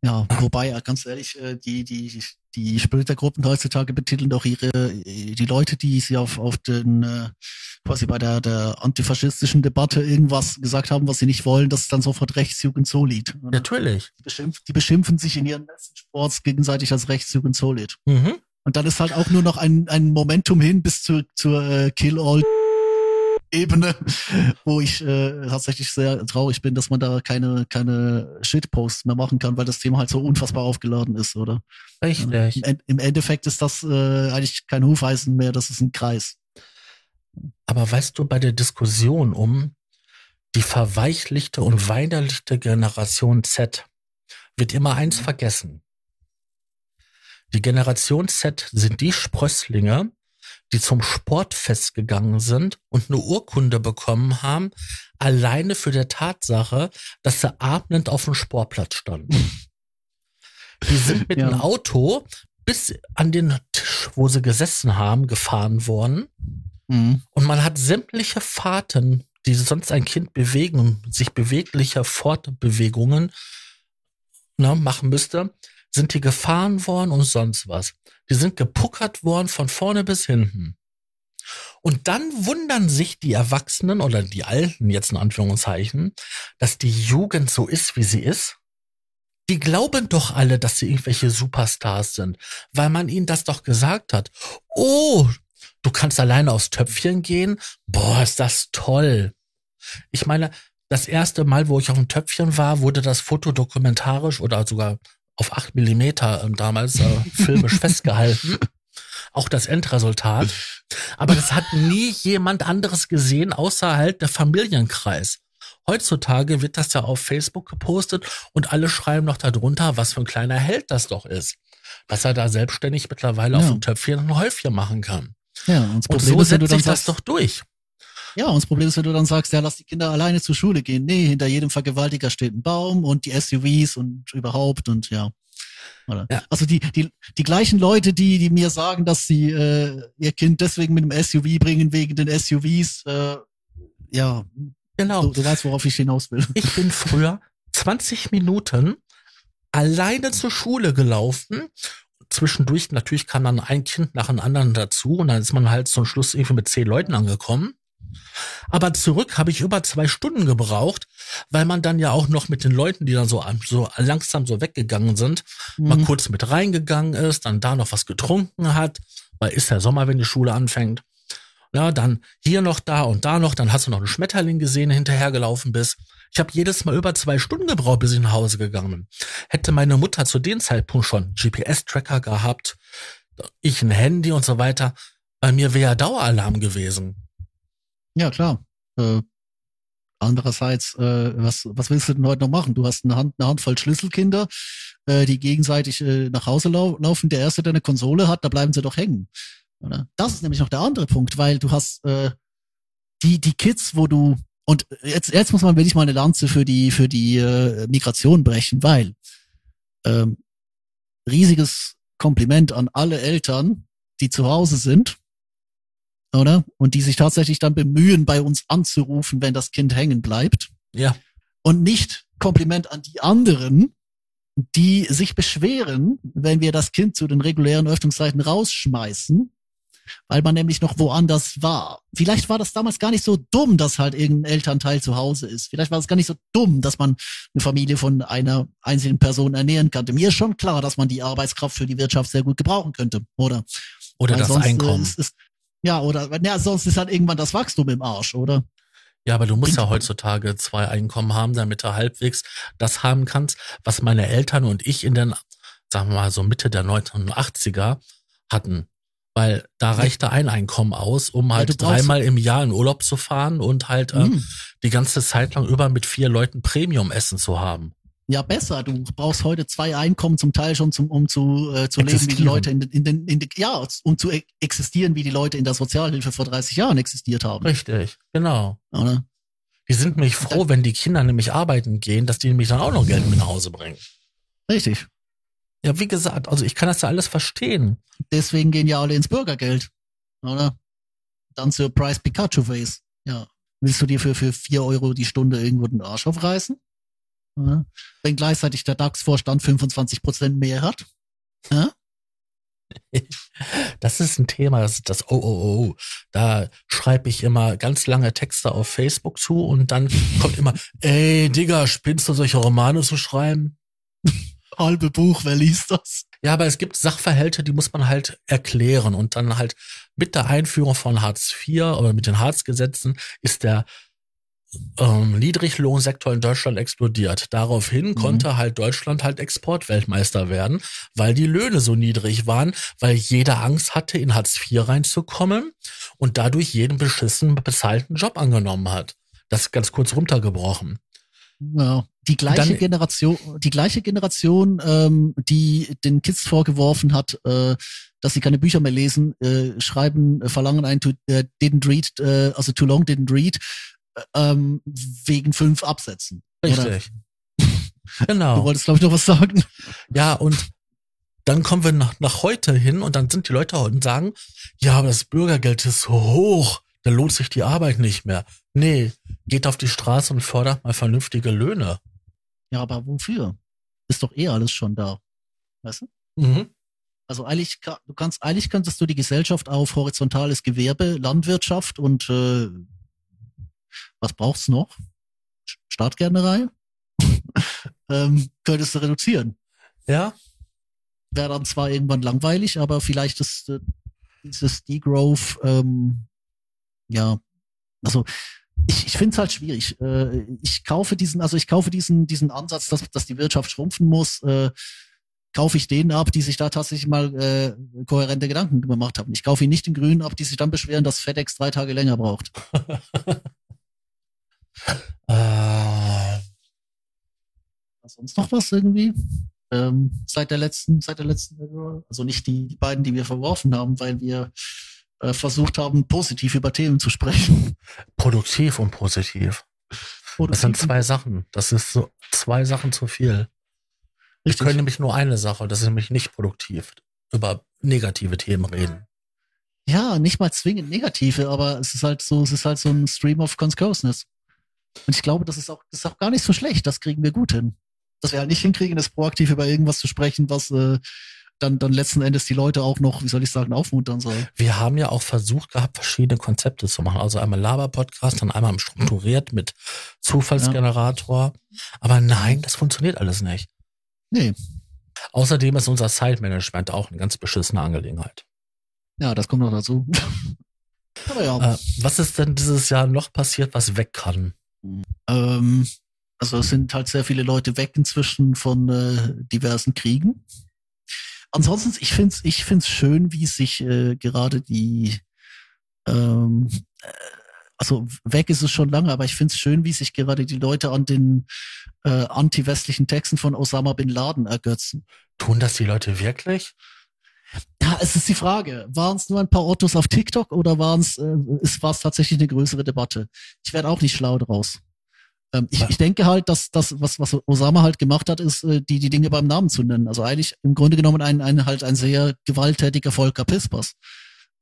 Ja, wobei, ja, ganz ehrlich, äh, die, die, die Splittergruppen heutzutage betiteln doch ihre, die Leute, die sie auf, auf den, äh, quasi bei der, der antifaschistischen Debatte irgendwas gesagt haben, was sie nicht wollen, das ist dann sofort Rechtsjugend Solid. oder? Natürlich. Die, beschimpf, die beschimpfen sich in ihren Sports gegenseitig als Rechtsjugend Solid. Mhm. Und dann ist halt auch nur noch ein, ein Momentum hin bis zur, zur äh, Kill-All Ebene, wo ich äh, tatsächlich sehr traurig bin, dass man da keine, keine Shitposts mehr machen kann, weil das Thema halt so unfassbar aufgeladen ist, oder? Richtig. Im, Im Endeffekt ist das äh, eigentlich kein Hufeisen mehr, das ist ein Kreis. Aber weißt du, bei der Diskussion um die verweichlichte und weinerlichte Generation Z wird immer eins vergessen. Die Generation Z sind die Sprösslinge, die zum Sportfest gegangen sind und eine Urkunde bekommen haben, alleine für der Tatsache, dass sie abendend auf dem Sportplatz standen. Die sind mit Ja. dem Auto bis an den Tisch, wo sie gesessen haben, gefahren worden. Mhm. Und man hat sämtliche Fahrten, die sonst ein Kind bewegen, sich beweglicher Fortbewegungen ne, machen müsste, sind die gefahren worden und sonst was. Die sind gepuckert worden von vorne bis hinten. Und dann wundern sich die Erwachsenen oder die Alten jetzt in Anführungszeichen, dass die Jugend so ist, wie sie ist. Die glauben doch alle, dass sie irgendwelche Superstars sind, weil man ihnen das doch gesagt hat. Oh, du kannst alleine aufs Töpfchen gehen. Boah, ist das toll. Ich meine, das erste Mal, wo ich auf dem Töpfchen war, wurde das Foto dokumentarisch oder sogar auf acht Millimeter ähm, damals äh, filmisch festgehalten. Auch das Endresultat. Aber das hat nie jemand anderes gesehen, außer halt der Familienkreis. Heutzutage wird das ja auf Facebook gepostet und alle schreiben noch darunter, was für ein kleiner Held das doch ist. Dass er da selbstständig mittlerweile auf Ja. dem Töpfchen ein Häufchen machen kann. Ja, und Und so setzt sich das doch durch. Ja, und das Problem ist, wenn du dann sagst, ja, lass die Kinder alleine zur Schule gehen. Nee, hinter jedem Vergewaltiger steht ein Baum und die SUVs und überhaupt und ja. Oder? Ja. Also die, die, die gleichen Leute, die, die mir sagen, dass sie äh, ihr Kind deswegen mit dem SUV bringen, wegen den SUVs, äh, ja, Genau. du, du weißt, worauf ich hinaus will. Ich bin früher 20 Minuten alleine zur Schule gelaufen. Zwischendurch natürlich kam dann ein Kind nach dem anderen dazu und dann ist man halt zum Schluss irgendwie mit zehn Leuten angekommen. Aber zurück habe ich über zwei Stunden gebraucht, weil man dann ja auch noch mit den Leuten, die dann so, so langsam so weggegangen sind, mal Mhm. kurz mit reingegangen ist, dann da noch was getrunken hat, weil ist ja Sommer, wenn die Schule anfängt. Ja, dann hier noch da und da noch, dann hast du noch einen Schmetterling gesehen, hinterhergelaufen bist. Ich habe jedes Mal über zwei Stunden gebraucht, bis ich nach Hause gegangen bin. Hätte meine Mutter zu dem Zeitpunkt schon GPS-Tracker gehabt, ich ein Handy und so weiter, bei mir wäre Daueralarm gewesen. Ja, klar. Äh, andererseits, äh, was, was willst du denn heute noch machen? Du hast eine, Hand, eine Handvoll Schlüsselkinder, äh, die gegenseitig äh, nach Hause lau laufen. Der Erste, der eine Konsole hat, da bleiben sie doch hängen. Oder? Das ist nämlich noch der andere Punkt, weil du hast äh, die, die Kids, wo du und jetzt, jetzt muss man wirklich mal eine Lanze für die, für die äh, Migration brechen, weil ähm, riesiges Kompliment an alle Eltern, die zu Hause sind, oder? Und die sich tatsächlich dann bemühen, bei uns anzurufen, wenn das Kind hängen bleibt. Ja, Und nicht Kompliment an die anderen, die sich beschweren, wenn wir das Kind zu den regulären Öffnungszeiten rausschmeißen, weil man nämlich noch woanders war. Vielleicht war das damals gar nicht so dumm, dass halt irgendein Elternteil zu Hause ist. Vielleicht war es gar nicht so dumm, dass man eine Familie von einer einzelnen Person ernähren kannte. Mir ist schon klar, dass man die Arbeitskraft für die Wirtschaft sehr gut gebrauchen könnte, oder? oder Weil das Einkommen. Ist, ist, ja, oder ja, sonst ist halt irgendwann das Wachstum im Arsch, oder? Ja, aber du musst ja heutzutage zwei Einkommen haben, damit du halbwegs das haben kannst, was meine Eltern und ich in den, sagen wir mal, so Mitte der 1980er hatten. Weil da reichte ein Einkommen aus, um Ja, halt brauchst- dreimal im Jahr in Urlaub zu fahren und halt äh, Mhm. die ganze Zeit lang über mit vier Leuten Premium-Essen zu haben. Ja, besser. Du brauchst heute zwei Einkommen zum Teil schon, zum, um zu, äh, zu leben, wie die. Leute in den, in den, in den, ja, um zu e- existieren, wie die Leute in der Sozialhilfe vor 30 Jahren existiert haben. Richtig, genau. Oder? Die sind nämlich froh, wenn die Kinder nämlich arbeiten gehen, dass die nämlich dann auch noch Geld mit nach Hause bringen. Richtig. Ja, wie gesagt, also ich kann das ja alles verstehen. Deswegen gehen ja alle ins Bürgergeld. Oder? Dann zur Price Pikachu Face. Ja. Willst du dir für, für vier Euro die Stunde irgendwo den Arsch aufreißen? Ja. Wenn gleichzeitig der DAX-Vorstand 25 Prozent mehr hat? Ja? Das ist ein Thema, das ist das Oh, oh, oh. Da schreibe ich immer ganz lange Texte auf Facebook zu und dann kommt immer, ey, Digga, spinnst du solche Romane zu schreiben? Halbe Buch, wer liest das? Ja, aber es gibt Sachverhalte, die muss man halt erklären und dann halt mit der Einführung von Hartz IV oder mit den Hartz-Gesetzen ist der ähm, Niedriglohnsektor in Deutschland explodiert. Daraufhin Mhm. konnte halt Deutschland halt Exportweltmeister werden, weil die Löhne so niedrig waren, weil jeder Angst hatte, in Hartz IV reinzukommen und dadurch jeden beschissen bezahlten Job angenommen hat. Das ist ganz kurz runtergebrochen. Ja, die gleiche Dann- Generation, die gleiche Generation, ähm, die den Kids vorgeworfen hat, äh, dass sie keine Bücher mehr lesen, äh, schreiben, äh, verlangen einen to, äh, didn't read, äh, also too long didn't read, ähm, wegen fünf Absätzen. Oder? Richtig. Du Genau. wolltest, glaube ich, noch was sagen. Ja, und dann kommen wir nach, nach heute hin und dann sind die Leute heute und sagen, ja, aber das Bürgergeld ist so hoch, da lohnt sich die Arbeit nicht mehr. Nee, geht auf die Straße und fordert mal vernünftige Löhne. Ja, aber wofür? Ist doch eh alles schon da. Weißt du? Mhm. Also eigentlich, du kannst, eigentlich könntest du die Gesellschaft auf horizontales Gewerbe, Landwirtschaft und äh, was braucht's noch? Startgärtnerei? ähm, könntest du reduzieren. Ja, Wäre dann zwar irgendwann langweilig, aber vielleicht ist äh, dieses Degrowth, ähm, ja, also ich, ich finde es halt schwierig. Äh, ich kaufe diesen, also ich kaufe diesen, diesen Ansatz, dass, dass die Wirtschaft schrumpfen muss, äh, kaufe ich denen ab, die sich da tatsächlich mal äh, kohärente Gedanken gemacht haben. Ich kaufe ihn nicht den Grünen ab, die sich dann beschweren, dass FedEx drei Tage länger braucht. äh, Sonst noch was irgendwie? Ähm, seit der letzten, seit der letzten, also nicht die, die beiden, die wir verworfen haben, weil wir äh, versucht haben, positiv über Themen zu sprechen. produktiv und positiv. Das sind zwei Sachen. Das ist so zwei Sachen zu viel. Richtig. können nämlich nur eine Sache, das ist nämlich nicht produktiv, über negative Themen reden. Ja, nicht mal zwingend negative, aber es ist halt so, es ist halt so ein Stream of Consciousness. Und ich glaube, das ist auch, das ist auch gar nicht so schlecht. Das kriegen wir gut hin. Dass wir halt nicht hinkriegen, ist proaktiv über irgendwas zu sprechen, was äh, dann, dann letzten Endes die Leute auch noch, wie soll ich sagen, aufmuntern soll. Wir haben ja auch versucht gehabt, verschiedene Konzepte zu machen. Also einmal Laber-Podcast, dann einmal strukturiert mit Zufallsgenerator. Aber nein, das funktioniert alles nicht. Nee, Außerdem ist unser Site-Management auch eine ganz beschissene Angelegenheit. ja, das kommt noch dazu. aber ja. Äh, was ist denn dieses Jahr noch passiert, was weg kann? Ähm, also es sind halt sehr viele Leute weg inzwischen von äh, diversen Kriegen. Ansonsten, ich find's, ich find's schön, wie sich äh, gerade die, ähm, äh, also weg ist es schon lange, aber ich find's schön, wie sich gerade die Leute an den äh, anti-westlichen Texten von Osama bin Laden ergötzen. Tun das die Leute wirklich? Ja, es ist die Frage, waren es nur ein paar Ottos auf TikTok oder waren es, äh, es war es tatsächlich eine größere Debatte? Ich werde auch nicht schlau draus. Ähm, ich, ich denke halt, dass das, was, was Osama halt gemacht hat, ist, äh, die, die Dinge beim Namen zu nennen. Also eigentlich im Grunde genommen ein, ein halt ein sehr gewalttätiger Volker Pispers.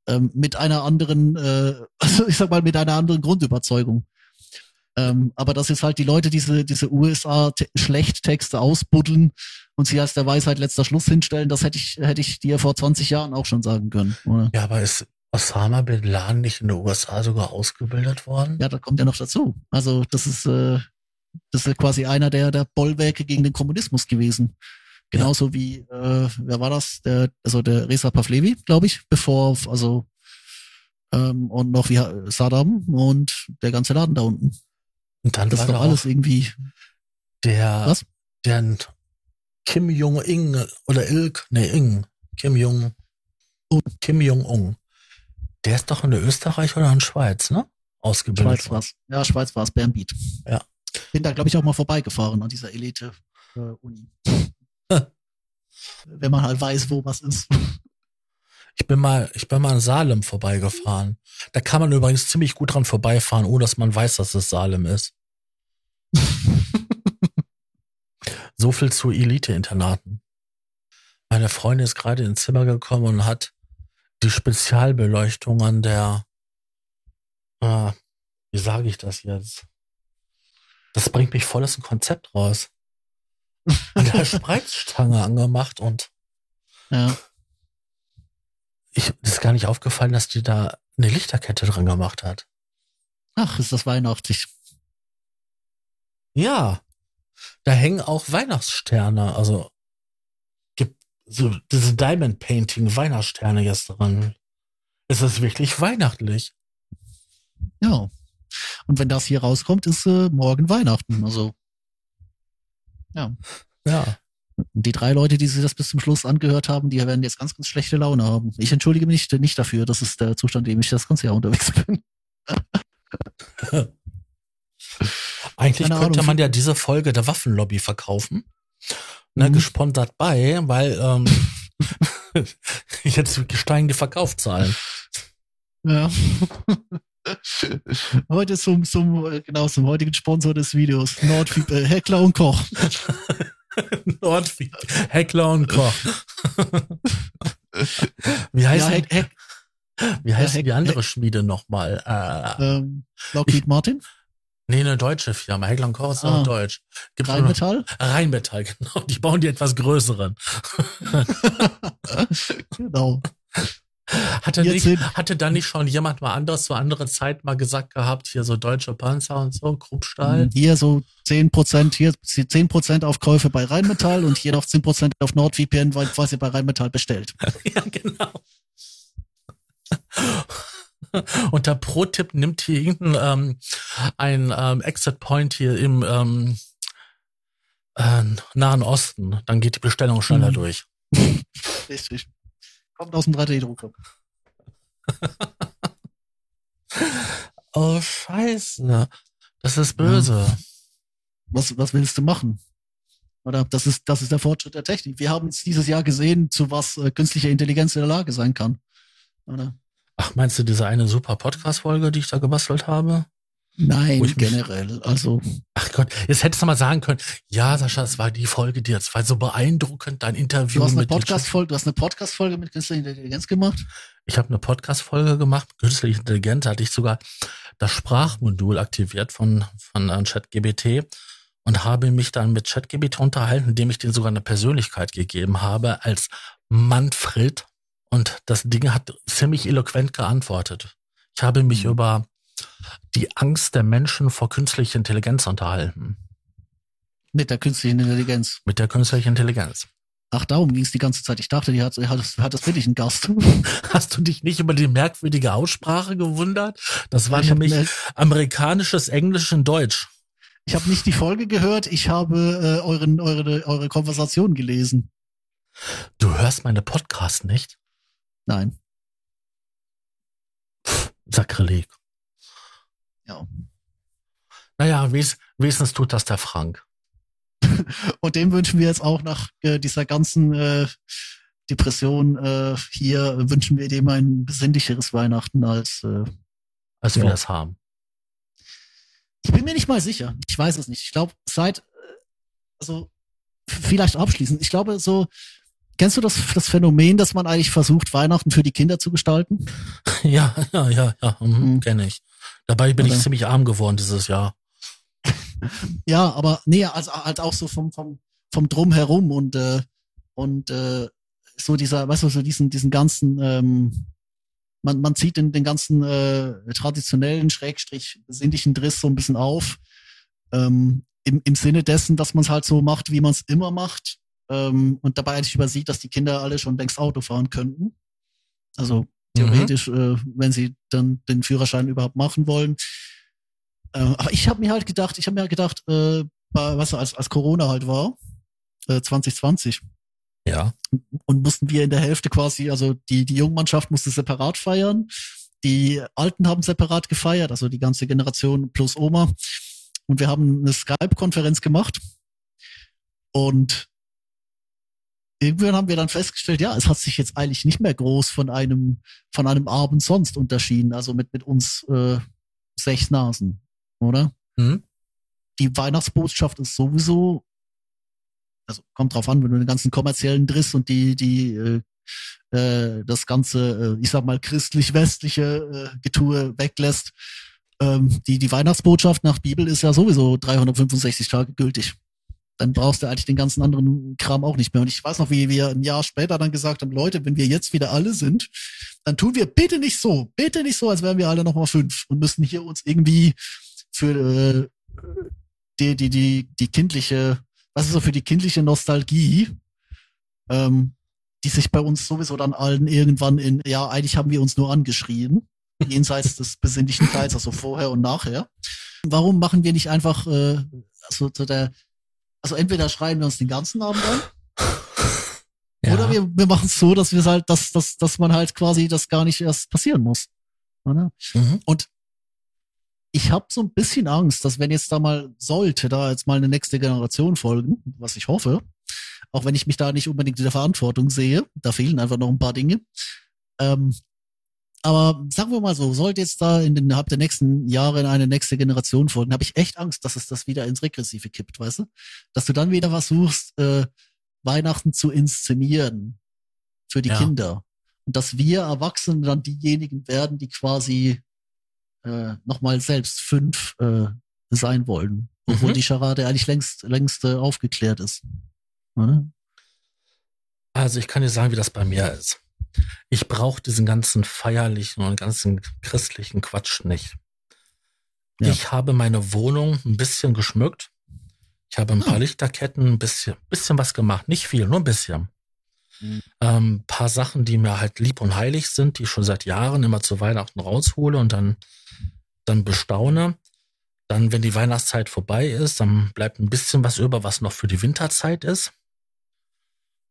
Ähm, mit einer anderen, äh, also ich sag mal, mit einer anderen Grundüberzeugung. Ähm, aber dass jetzt halt die Leute diese, diese USA-Schlechttexte ausbuddeln und sie als der Weisheit letzter Schluss hinstellen, das hätte ich, hätte ich dir vor 20 Jahren auch schon sagen können. Oder? Ja, aber ist Osama Bin Laden nicht in den USA sogar ausgebildet worden? Ja, da kommt ja noch dazu. Also das ist, äh, das ist quasi einer der, der Bollwerke gegen den Kommunismus gewesen. Genauso wie, äh, wer war das? Der, also der Reza Pavlevi, glaube ich, bevor, also ähm, und noch wie Saddam und der ganze Laden da unten. Und dann Das war ist doch alles irgendwie. der, Was? der Kim Jong-il oder Ilk, nee, Ing, Kim Jong, Kim Jong-un. Der ist doch in der Österreich oder in Schweiz, ne? Ausgebildet. Schweiz war's. Ja, Schweiz war's, Bernbiet. Ja. Bin da, glaube ich, auch mal vorbeigefahren an dieser Elite-Uni. Wenn man halt weiß, wo was ist. Ich bin mal, ich bin mal in Salem vorbeigefahren. Da kann man übrigens ziemlich gut dran vorbeifahren, ohne dass man weiß, dass es Salem ist. so viel zu Elite-Internaten. Meine Freundin ist gerade ins Zimmer gekommen und hat die Spezialbeleuchtung an der, ah, wie sage ich das jetzt? Das bringt mich voll aus dem Konzept raus. An der Spreizstange angemacht und Ja. ich ist gar nicht aufgefallen, dass die da eine Lichterkette dran gemacht hat. Ach, ist das weihnachtlich. Ja, da hängen auch Weihnachtssterne, also so diese Diamond Painting Weihnachtssterne jetzt dran. Es ist wirklich weihnachtlich. Ja. Und wenn das hier rauskommt, ist äh, morgen Weihnachten. Also ja. Ja, Die drei Leute, die sich das bis zum Schluss angehört haben, die werden jetzt ganz, ganz schlechte Laune haben. Ich entschuldige mich nicht, nicht dafür. Das ist der Zustand, in dem ich das ganze Jahr unterwegs bin. Eigentlich Keine könnte Ahnung. man ja diese Folge der Waffenlobby verkaufen. Ne, Mhm. gesponsert bei, weil ähm, jetzt steigende Verkaufszahlen. Ja. Heute zum, zum, genau, zum heutigen Sponsor des Videos. Nordfieb, äh, Heckler und Koch. Nordwien, Heckler und Koch. Wie heißt, Ja, Heck, Heck, wie heißt Heck- die andere Schmiede nochmal? Äh, ähm, Lockheed Martin, nee, eine deutsche Firma. Heckler und Koch ist Ah. auch deutsch. Gibt's Rheinmetall. Rheinmetall, genau. Die bauen die etwas größeren. genau. Hatte, Jetzt nicht, hatte da nicht schon jemand mal anders zu anderer Zeit mal gesagt gehabt, hier so deutsche Panzer und so, Kruppstahl? Hier so 10%, hier 10% Aufkäufe bei Rheinmetall und hier noch 10% auf NordVPN, weil was ihr bei Rheinmetall bestellt. Ja, genau. Und der Pro-Tipp nimmt hier irgendein ähm, ein ähm, Exit Point hier im ähm, äh, Nahen Osten. Dann geht die Bestellung schneller Mhm. durch. Richtig. Kommt aus dem 3D-Drucker. Oh, scheiße. Das ist böse. Was, was willst du machen? Oder das ist, das ist der Fortschritt der Technik. Wir haben es dieses Jahr gesehen, zu was äh, künstliche Intelligenz in der Lage sein kann. Oder? Ach, meinst du diese eine super Podcast-Folge, die ich da gebastelt habe? Nein, generell. Also, Ach Gott, jetzt hättest du mal sagen können, ja, Sascha, es war die Folge, die jetzt war so beeindruckend, dein Interview du hast eine Podcast-Folge, du hast eine Podcast-Folge mit künstlicher Intelligenz gemacht? Ich habe eine Podcast-Folge gemacht, künstliche Intelligenz, hatte ich sogar das Sprachmodul aktiviert von, von äh, ChatGBT und habe mich dann mit ChatGBT unterhalten, indem ich denen sogar eine Persönlichkeit gegeben habe als Manfred und das Ding hat ziemlich eloquent geantwortet. Ich habe mich Mhm. über die Angst der Menschen vor künstlicher Intelligenz unterhalten. Mit der künstlichen Intelligenz. Mit der künstlichen Intelligenz. Ach, darum ging es die ganze Zeit. Ich dachte, die hat, hat, hat das wirklich einen Gast. Hast du dich nicht über die merkwürdige Aussprache gewundert? Das war ich habe nämlich amerikanisches Englisch in Deutsch. ich hab nicht die Folge gehört, ich habe äh, euren, eure, eure Konversation gelesen. Du hörst meine Podcast nicht? Nein. Sakrileg. Ja. Naja, wes wenigstens tut das der Frank. Und dem wünschen wir jetzt auch nach äh, dieser ganzen äh, Depression äh, hier, wünschen wir dem ein besinnlicheres Weihnachten als äh, Als Ja. wir das haben. Ich bin mir nicht mal sicher. Ich weiß es nicht. Ich glaube, seit, äh, also vielleicht abschließend. Ich glaube, so, kennst du das, das Phänomen, dass man eigentlich versucht, Weihnachten für die Kinder zu gestalten? Ja, ja, ja, ja, mhm, Mhm. kenne ich. Dabei bin ich Oder? ziemlich arm geworden dieses Jahr. Ja, aber nee, also halt auch so vom, vom, vom Drumherum und, äh, und äh, so dieser, weißt du, so diesen, diesen ganzen, ähm, man, man zieht den, den ganzen äh, traditionellen, schrägstrich sinnlichen Driss so ein bisschen auf. Ähm, im, Im Sinne dessen, dass man es halt so macht, wie man es immer macht. Ähm, und dabei eigentlich übersieht, dass die Kinder alle schon längst Auto fahren könnten. Also theoretisch, äh, wenn sie dann den Führerschein überhaupt machen wollen. Äh, aber ich habe mir halt gedacht, ich habe mir halt gedacht, äh, was als, als Corona halt war, äh, 2020, Ja. und mussten wir in der Hälfte quasi, also die, die Jungmannschaft musste separat feiern, die Alten haben separat gefeiert, also die ganze Generation plus Oma. Und wir haben eine Skype-Konferenz gemacht. Und irgendwann haben wir dann festgestellt, ja, es hat sich jetzt eigentlich nicht mehr groß von einem, von einem Abend sonst unterschieden, also mit, mit uns äh, sechs Nasen, oder? Hm? die Weihnachtsbotschaft ist sowieso, also kommt drauf an, wenn du den ganzen kommerziellen Driss und die, die, äh, äh, das ganze, äh, ich sag mal, christlich-westliche äh, Getue weglässt. Ähm, die, die Weihnachtsbotschaft nach Bibel ist ja sowieso 365 Tage gültig. Dann brauchst du eigentlich den ganzen anderen Kram auch nicht mehr. Und ich weiß noch, wie wir ein Jahr später dann gesagt haben, Leute, wenn wir jetzt wieder alle sind, dann tun wir bitte nicht so, bitte nicht so, als wären wir alle nochmal fünf und müssen hier uns irgendwie für äh, die, die, die, die kindliche, was ist so für die kindliche Nostalgie, ähm, die sich bei uns sowieso dann allen irgendwann in, ja, eigentlich haben wir uns nur angeschrien, jenseits des besinnlichen Teils, also vorher und nachher. Warum machen wir nicht einfach, äh, also zu der, also entweder schreien wir uns den ganzen Abend an, Ja. oder wir, wir machen es so, dass wir halt, dass, dass, dass man halt quasi das gar nicht erst passieren muss. Mhm. ich habe so ein bisschen Angst, dass wenn jetzt da mal sollte, da jetzt mal eine nächste Generation folgen, was ich hoffe, auch wenn ich mich da nicht unbedingt in der Verantwortung sehe, da fehlen einfach noch ein paar Dinge. Ähm, aber sagen wir mal so, sollte jetzt da in den, innerhalb der nächsten Jahre eine nächste Generation folgen, habe ich echt Angst, dass es das wieder ins Regressive kippt, weißt du? Dass du dann wieder versuchst, äh, Weihnachten zu inszenieren für die Ja. Kinder. Und dass wir Erwachsene dann diejenigen werden, die quasi äh, nochmal selbst fünf äh, sein wollen. Obwohl Mhm. die Charade eigentlich längst, längst äh, aufgeklärt ist. Oder? Also ich kann dir sagen, wie das bei mir ist. Ich brauche diesen ganzen feierlichen und ganzen christlichen Quatsch nicht. Ja. Ich habe meine Wohnung ein bisschen geschmückt. Ich habe ein paar Ah. Lichterketten, ein bisschen, bisschen was gemacht. Nicht viel, nur ein bisschen. Mhm. Ähm, paar Sachen, die mir halt lieb und heilig sind, die ich schon seit Jahren immer zu Weihnachten raushole und dann, dann bestaune. Dann, wenn die Weihnachtszeit vorbei ist, dann bleibt ein bisschen was über, was noch für die Winterzeit ist.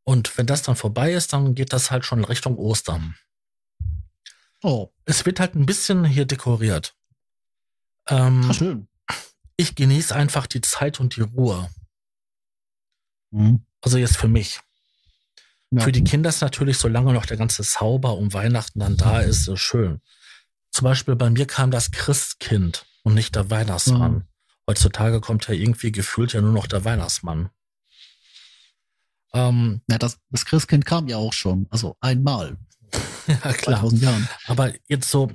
Und wenn das dann vorbei ist, dann geht das halt schon Richtung Ostern. Oh, Es wird halt ein bisschen hier dekoriert. Ähm, ah, schön. ich genieße einfach die Zeit und die Ruhe. Mhm. Also jetzt für mich. Ja. Für die Kinder ist natürlich, solange noch der ganze Zauber um Weihnachten dann da ist, äh, schön. Zum Beispiel bei mir kam das Christkind und nicht der Weihnachtsmann. Mhm. Heutzutage kommt ja irgendwie gefühlt ja nur noch der Weihnachtsmann. Ähm, Ja, das, das Christkind kam ja auch schon. Also einmal. ja, klar. 2000 Jahren. Aber jetzt so,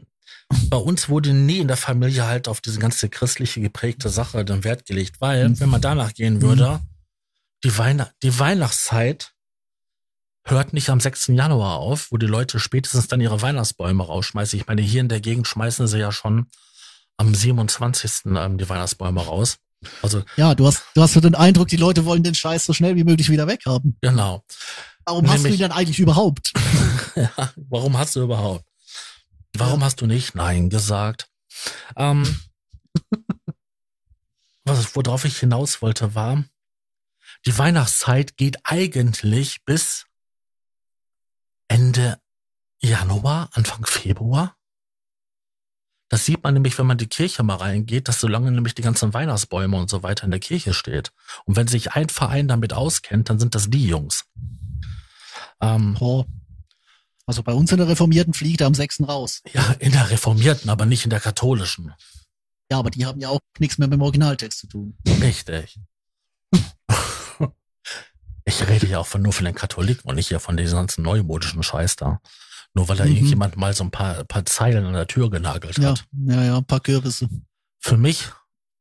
bei uns wurde nie in der Familie halt auf diese ganze christliche geprägte Sache dann Wert gelegt, weil, Mhm. wenn man danach gehen würde, die, Weihn die Weihnachtszeit hört nicht am 6. Januar auf, wo die Leute spätestens dann ihre Weihnachtsbäume rausschmeißen. Ich meine, hier in der Gegend schmeißen sie ja schon am 27. Ähm, die Weihnachtsbäume raus. Also, Ja, du hast, du hast so den Eindruck, die Leute wollen den Scheiß so schnell wie möglich wieder weghaben. genau. Warum hast du Nämlich- ihn denn eigentlich überhaupt? Ja, warum hast du überhaupt? Warum hast du nicht Nein gesagt? Ähm, was, worauf ich hinaus wollte, war, die Weihnachtszeit geht eigentlich bis Ende Januar, Anfang Februar. Das sieht man nämlich, wenn man die Kirche mal reingeht, dass solange nämlich die ganzen Weihnachtsbäume und so weiter in der Kirche steht. Und wenn sich ein Verein damit auskennt, dann sind das die Jungs. Ähm, Oh. Also bei uns in der Reformierten fliegt er am 6. raus. Ja, in der reformierten, aber nicht in der katholischen. Ja, aber die haben ja auch nichts mehr mit dem Originaltext zu tun. Richtig. Ich rede ja auch von, nur von den Katholiken und nicht hier von diesem ganzen neumodischen Scheiß da. Nur weil da Mhm. irgendjemand mal so ein paar, paar Zeilen an der Tür genagelt Ja, hat. ja, ja, ein paar Kürbisse. Für mich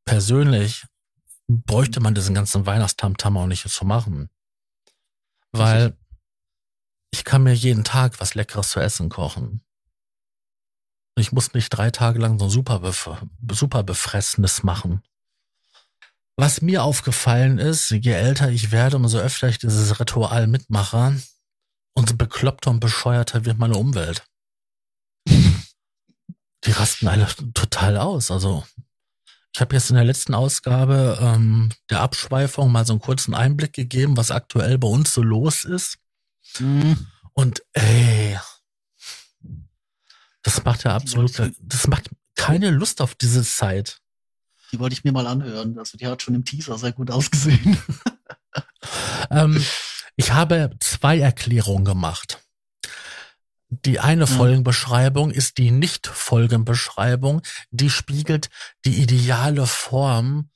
persönlich bräuchte man diesen ganzen Weihnachtstamtam auch nicht zu machen. Weil ich kann mir jeden Tag was Leckeres zu essen kochen. Ich muss nicht drei Tage lang so ein super, bef super befressenes machen. Was mir aufgefallen ist, je älter ich werde, umso öfter ich dieses Ritual mitmache, umso bekloppter und bescheuerter wird meine Umwelt. Die rasten alle total aus. Also ich habe jetzt in der letzten Ausgabe ähm, der Abschweifung mal so einen kurzen Einblick gegeben, was aktuell bei uns so los ist. Mhm. Und ey, das macht ja absolut, das macht keine Lust auf diese Zeit. Die wollte ich mir mal anhören. Also die hat schon im Teaser sehr gut ausgesehen. Ähm, ich habe zwei Erklärungen gemacht. Die eine Mhm. Folgenbeschreibung ist die Nicht-Folgenbeschreibung. Die spiegelt die ideale Form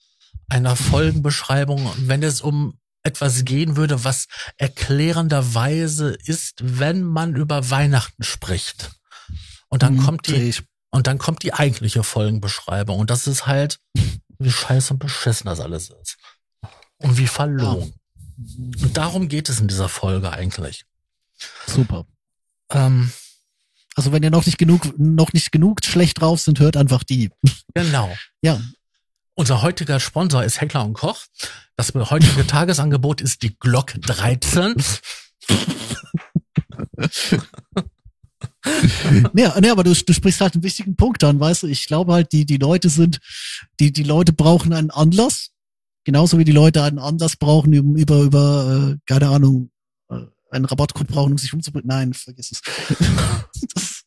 einer Folgenbeschreibung, wenn es um etwas gehen würde, was erklärenderweise ist, wenn man über Weihnachten spricht. Und dann Mhm, kommt die, und dann kommt die eigentliche Folgenbeschreibung. Und das ist halt, wie scheiße und beschissen das alles ist. Und wie verlogen. Und darum geht es in dieser Folge eigentlich. Super. Ähm, Also wenn ihr noch nicht genug, noch nicht genug schlecht drauf sind, hört einfach die. genau. Ja. Unser heutiger Sponsor ist Heckler und Koch. Das heutige Tagesangebot ist die Glock 13. Nee, nee aber du, du sprichst halt einen wichtigen Punkt an, weißt du? Ich glaube halt, die, die Leute sind, die, die Leute brauchen einen Anlass. Genauso wie die Leute einen Anlass brauchen, um über, über, äh, keine Ahnung, äh, einen Rabattcode brauchen, um sich umzubringen. Nein, vergiss es. das,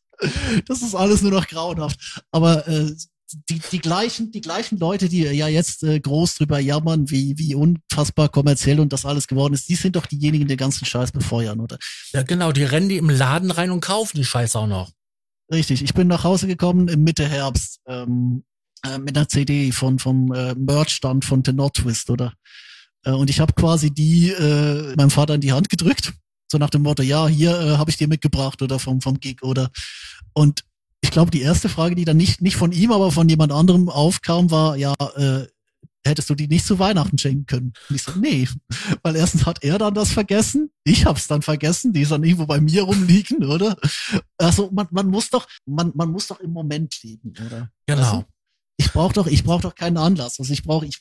das ist alles nur noch grauenhaft. Aber äh, die, die gleichen, die gleichen Leute, die ja jetzt äh, groß drüber jammern, wie, wie unfassbar kommerziell und das alles geworden ist, die sind doch diejenigen, die den ganzen Scheiß befeuern, oder? Ja, genau, die rennen die im Laden rein und kaufen die Scheiße auch noch. Richtig, ich bin nach Hause gekommen im Mitte Herbst ähm, äh, mit einer CD von vom äh, Merch-Stand von The Not Twist, oder? Äh, und ich habe quasi die äh, meinem Vater in die Hand gedrückt, so nach dem Motto, ja, hier äh, habe ich dir mitgebracht oder vom vom Gig oder und ich glaube, die erste Frage, die dann nicht, nicht von ihm, aber von jemand anderem aufkam, war, ja, äh, hättest du die nicht zu Weihnachten schenken können? Und ich so, nee, weil erstens hat er dann das vergessen, ich hab's dann vergessen, die ist dann irgendwo bei mir rumliegen, oder? Also man, man muss doch, man, man muss doch im Moment leben, oder? Genau. Also, ich brauche doch, ich brauche doch keinen Anlass. Also ich brauche, ich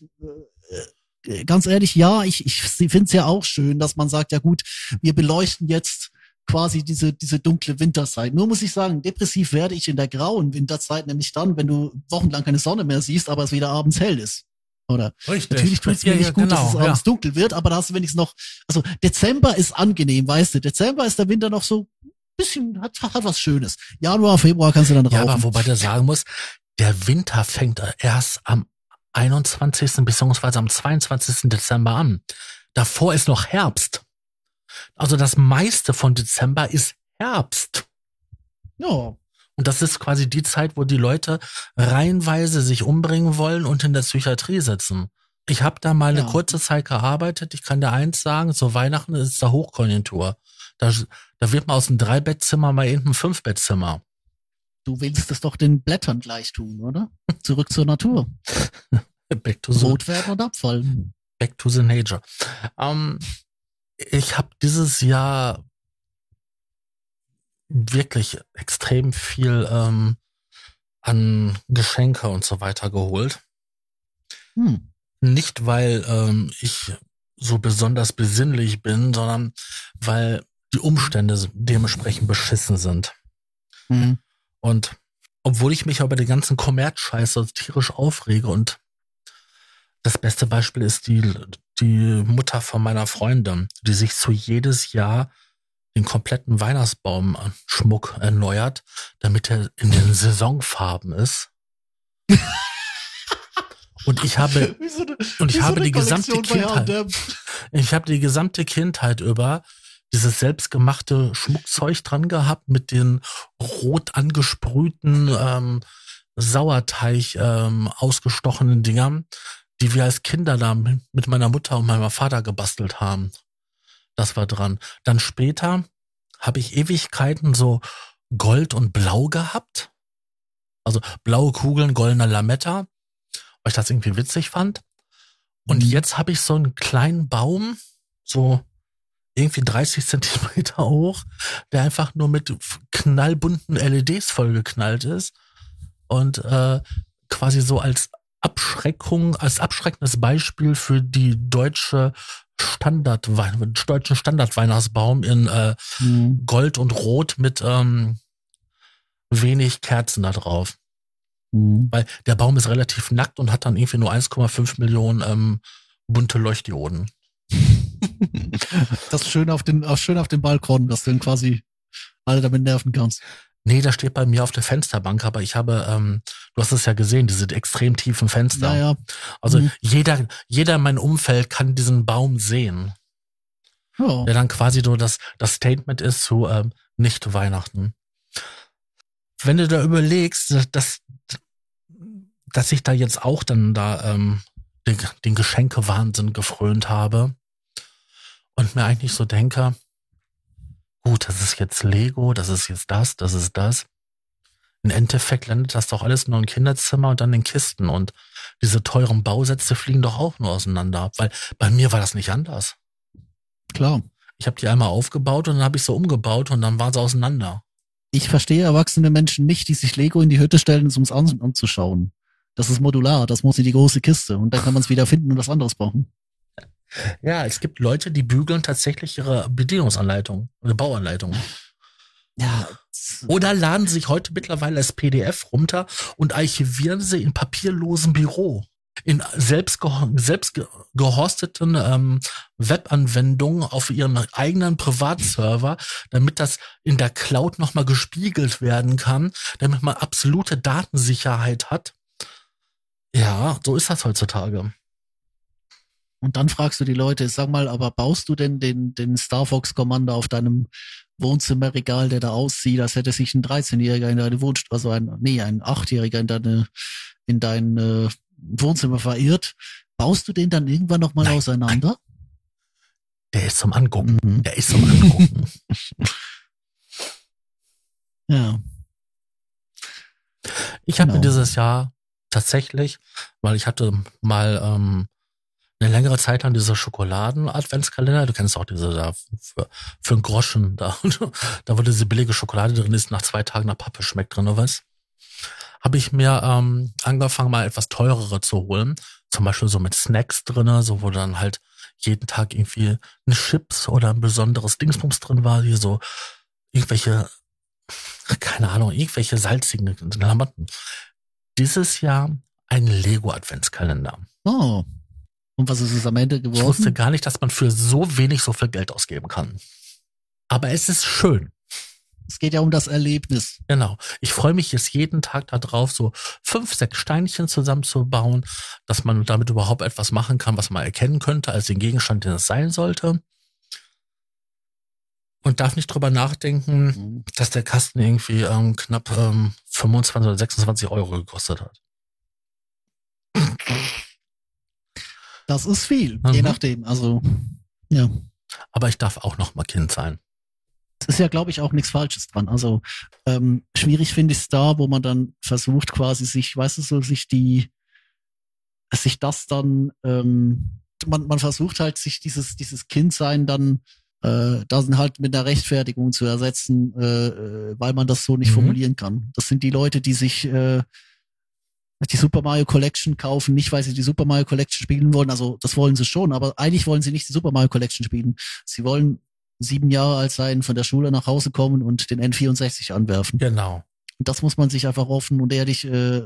äh, ganz ehrlich, ja, ich, ich finde es ja auch schön, dass man sagt, ja gut, wir beleuchten jetzt quasi diese, diese dunkle Winterzeit. Nur muss ich sagen, depressiv werde ich in der grauen Winterzeit, nämlich dann, wenn du wochenlang keine Sonne mehr siehst, aber es wieder abends hell ist. Oder? Richtig. Natürlich tut es mir Ja, nicht ja, gut, genau, dass es abends dunkel wird, aber da hast du wenigstens noch, also Dezember ist angenehm, weißt du, Dezember ist der Winter noch so ein bisschen, hat, hat was Schönes. Januar, Februar kannst du dann Ja, rauchen. aber wobei du sagen muss, der Winter fängt erst am 21. beziehungsweise am 22. Dezember an. Davor ist noch Herbst. Also das meiste von Dezember ist Herbst. ja, Und das ist quasi die Zeit, wo die Leute reihenweise sich umbringen wollen und in der Psychiatrie sitzen. Ich habe da mal eine Ja. kurze Zeit gearbeitet. Ich kann dir eins sagen, so Weihnachten ist da Hochkonjunktur. Da, da wird man aus einem Dreibettzimmer mal eben ein Fünfbettzimmer. Du willst es doch den Blättern gleich tun, oder? Zurück zur Natur. Back to the, Rot werden und abfallen. back to the nature. Ähm, ich habe dieses Jahr wirklich extrem viel ähm, an Geschenke und so weiter geholt. Hm. Nicht, weil ähm, ich so besonders besinnlich bin, sondern weil die Umstände dementsprechend beschissen sind. Hm. Und obwohl ich mich über den ganzen Kommerzscheiß so tierisch aufrege und das beste Beispiel ist die, die Mutter von meiner Freundin, die sich zu jedes Jahr den kompletten Weihnachtsbaumschmuck erneuert, damit er in den Saisonfarben ist. Und ich habe so eine, Und ich so habe die gesamte Kindheit. Ich habe die gesamte Kindheit über dieses selbstgemachte Schmuckzeug dran gehabt mit den rot angesprühten ähm, Sauerteig ähm, ausgestochenen Dingern, die wir als Kinder da mit meiner Mutter und meinem Vater gebastelt haben. Das war dran. Dann später habe ich Ewigkeiten so Gold und Blau gehabt. Also blaue Kugeln, goldener Lametta, weil ich das irgendwie witzig fand. Und Mhm. jetzt habe ich so einen kleinen Baum, so irgendwie 30 Zentimeter hoch, der einfach nur mit knallbunten LEDs vollgeknallt ist und äh, quasi so als Abschreckung, als abschreckendes Beispiel für die deutsche Standardwein, deutschen Standardweihnachtsbaum in äh, Hm. Gold und Rot mit ähm, wenig Kerzen da drauf. Hm. Weil der Baum ist relativ nackt und hat dann irgendwie nur 1,5 Millionen ähm, bunte Leuchtdioden. Das schön auf den, schön auf dem Balkon, dass du dann quasi alle damit nerven kannst. Nee, das steht bei mir auf der Fensterbank, aber ich habe, ähm, du hast es ja gesehen, diese extrem tiefen Fenster. Naja, Also Mhm. jeder, jeder in meinem Umfeld kann diesen Baum sehen, ja. der dann quasi nur das, das Statement ist zu ähm, nicht Weihnachten. Wenn du da überlegst, dass, dass ich da jetzt auch dann da ähm, den, den Geschenkewahnsinn gefrönt habe und mir eigentlich so denke, gut, das ist jetzt Lego, das ist jetzt das, das ist das. Im Endeffekt landet das doch alles nur im Kinderzimmer und dann in Kisten und diese teuren Bausätze fliegen doch auch nur auseinander, weil bei mir war das nicht anders. Klar. Ich habe die einmal aufgebaut und dann habe ich sie umgebaut und dann waren sie auseinander. Ich verstehe erwachsene Menschen nicht, die sich Lego in die Hütte stellen, um es an- anzuschauen. Das ist modular, das muss in die große Kiste und dann kann man es wieder finden und was anderes brauchen. Ja, es gibt Leute, die bügeln tatsächlich ihre Bedienungsanleitung oder Bauanleitung. Ja. Oder laden sich heute mittlerweile als PDF runter und archivieren sie in papierlosem Büro. In selbst, selbst ge- gehosteten ähm, Webanwendungen auf ihren eigenen Privatserver, damit das in der Cloud nochmal gespiegelt werden kann, damit man absolute Datensicherheit hat Ja, so ist das heutzutage. Und dann fragst du die Leute, sag mal, aber baust du denn den, den Star Fox Commander auf deinem Wohnzimmerregal, der da aussieht, als hätte sich ein 13-Jähriger in deine Wohnst also ein, nee, ein 8-Jähriger in deine, in dein äh, Wohnzimmer verirrt. Baust du den dann irgendwann nochmal auseinander? Der ist zum Angucken. Mhm. Der ist zum Angucken. ja. Ich habe genau. dieses Jahr tatsächlich, weil ich hatte mal ähm, eine längere Zeit lang diese Schokoladen-Adventskalender. Du kennst auch diese da für, für einen Groschen da, da wo diese billige Schokolade drin ist, nach zwei Tagen nach Pappe schmeckt drin, oder was? Habe ich mir ähm, angefangen, mal etwas teurere zu holen. Zum Beispiel so mit Snacks drinne, so wo dann halt jeden Tag irgendwie ein Chips oder ein besonderes Dingsbums drin war, wie so irgendwelche, keine Ahnung, irgendwelche salzigen Klamotten. Dieses Jahr ein Lego-Adventskalender. Oh. Und was ist es am Ende geworden? Ich wusste gar nicht, dass man für so wenig so viel Geld ausgeben kann. Aber es ist schön. Es geht ja um das Erlebnis. Genau. Ich freue mich jetzt jeden Tag darauf, so fünf, sechs Steinchen zusammenzubauen, dass man damit überhaupt etwas machen kann, was man erkennen könnte als den Gegenstand, den es sein sollte. Und darf nicht drüber nachdenken, mhm. dass der Kasten irgendwie ähm, knapp ähm, 25 oder 26 Euro gekostet hat. Das ist viel, mhm. je nachdem. Also, ja. Aber ich darf auch noch mal Kind sein. Es ist ja, glaube ich, auch nichts Falsches dran. Also ähm, schwierig finde ich es da, wo man dann versucht, quasi sich, weißt du, so sich die, sich das dann, ähm, man, man versucht halt, sich dieses, dieses Kindsein dann äh, dann halt mit einer Rechtfertigung zu ersetzen, äh, äh weil man das so nicht mhm. formulieren kann. Das sind die Leute, die sich äh, die Super Mario Collection kaufen, nicht weil sie die Super Mario Collection spielen wollen, also das wollen sie schon, aber eigentlich wollen sie nicht die Super Mario Collection spielen. Sie wollen sieben Jahre alt sein, von der Schule nach Hause kommen und den N64 anwerfen. Genau. Und das muss man sich einfach offen und ehrlich äh,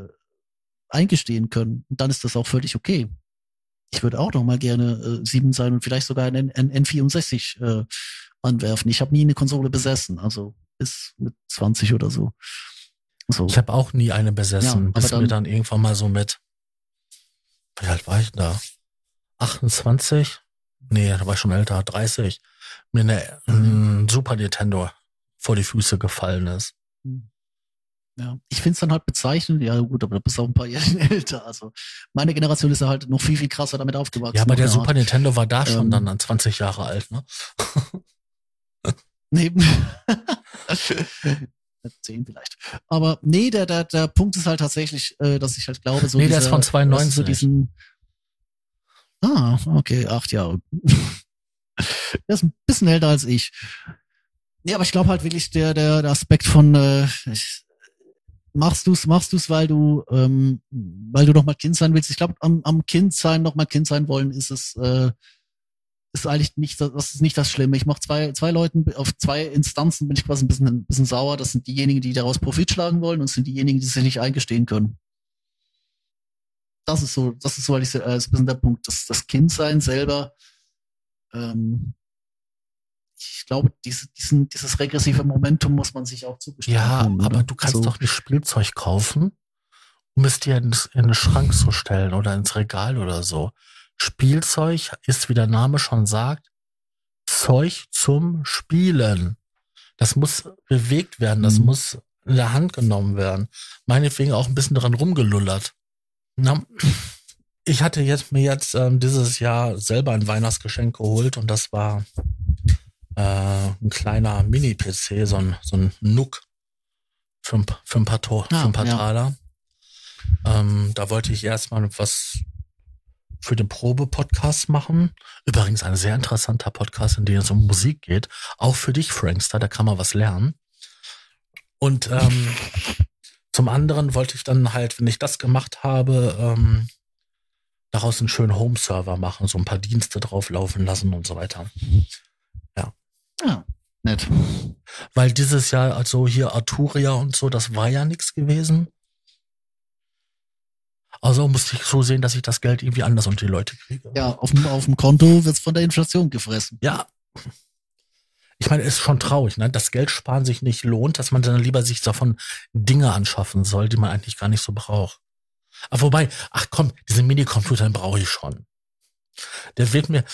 eingestehen können. Und dann ist das auch völlig okay. Ich würde auch noch mal gerne äh, sieben sein und vielleicht sogar ein, ein N64 äh, anwerfen. Ich habe nie eine Konsole besessen, also bis mit 20 oder so. So. Ich habe auch nie eine besessen, ja, bis dann, mir dann irgendwann mal so mit, wie alt war ich da? 28? Nee, da war ich schon älter, 30. Mir eine ein Super Nintendo vor die Füße gefallen ist. Hm. Ja, ich finde es dann halt bezeichnend, ja gut, aber du bist auch ein paar Jahre älter. Also meine Generation ist ja halt noch viel, viel krasser damit aufgewachsen. Ja, aber der Super Art. Nintendo war da schon ähm, dann an 20 Jahre alt, ne? Neben. zehn vielleicht. Aber nee, der, der, der Punkt ist halt tatsächlich, äh, dass ich halt glaube, so. Nee, dieser, der ist von 92. So diesen, ah, okay, acht Jahre. der ist ein bisschen älter als ich. Nee, aber ich glaube halt wirklich der, der, der Aspekt von, äh, ich, machst du's, machst du's, weil du, ähm, weil du noch mal Kind sein willst. Ich glaube, am, am Kind sein, noch mal Kind sein wollen, ist es, äh, ist eigentlich nicht, das ist nicht das Schlimme. Ich mache zwei, zwei Leuten, auf zwei Instanzen bin ich quasi ein bisschen, ein bisschen sauer. Das sind diejenigen, die daraus Profit schlagen wollen und sind diejenigen, die sich nicht eingestehen können. Das ist so, das ist so, ich, äh, ist ein bisschen der Punkt. Das, das Kindsein selber, ähm, ich glaube, diese, diesen, dieses regressive Momentum muss man sich auch zugestehen. Ja, können, aber du kannst so. doch nicht Spielzeug kaufen, um es dir in, in den Schrank zu stellen oder ins Regal oder so. Spielzeug ist, wie der Name schon sagt, Zeug zum Spielen. Das muss bewegt werden, das mhm. muss in der Hand genommen werden. Meinetwegen auch ein bisschen dran rumgelullert. Na, ich hatte jetzt mir jetzt ähm, dieses Jahr selber ein Weihnachtsgeschenk geholt und das war äh, ein kleiner Mini-PC, so ein, so ein Nook für, ein, für ein paar, Tor, ah, für ein paar ja. Taler. Ähm, da wollte ich erstmal was für den Probe-Podcast machen. Übrigens ein sehr interessanter Podcast, in dem es um Musik geht. Auch für dich, Frankster, da kann man was lernen. Und ähm, zum anderen wollte ich dann halt, wenn ich das gemacht habe, ähm, daraus einen schönen Home-Server machen, so ein paar Dienste drauf laufen lassen und so weiter. Ja. Ja, nett. Weil dieses Jahr, also hier Arturia und so, das war ja nichts gewesen. Also musste ich so sehen, dass ich das Geld irgendwie anders unter die Leute kriege. Ja, auf dem, auf dem Konto wird's von der Inflation gefressen. Ja. Ich meine, es ist schon traurig, ne? dass Geld sparen sich nicht lohnt, dass man dann lieber sich davon Dinge anschaffen soll, die man eigentlich gar nicht so braucht. Aber wobei, ach komm, diesen Minicomputer brauche ich schon. Der wird mir,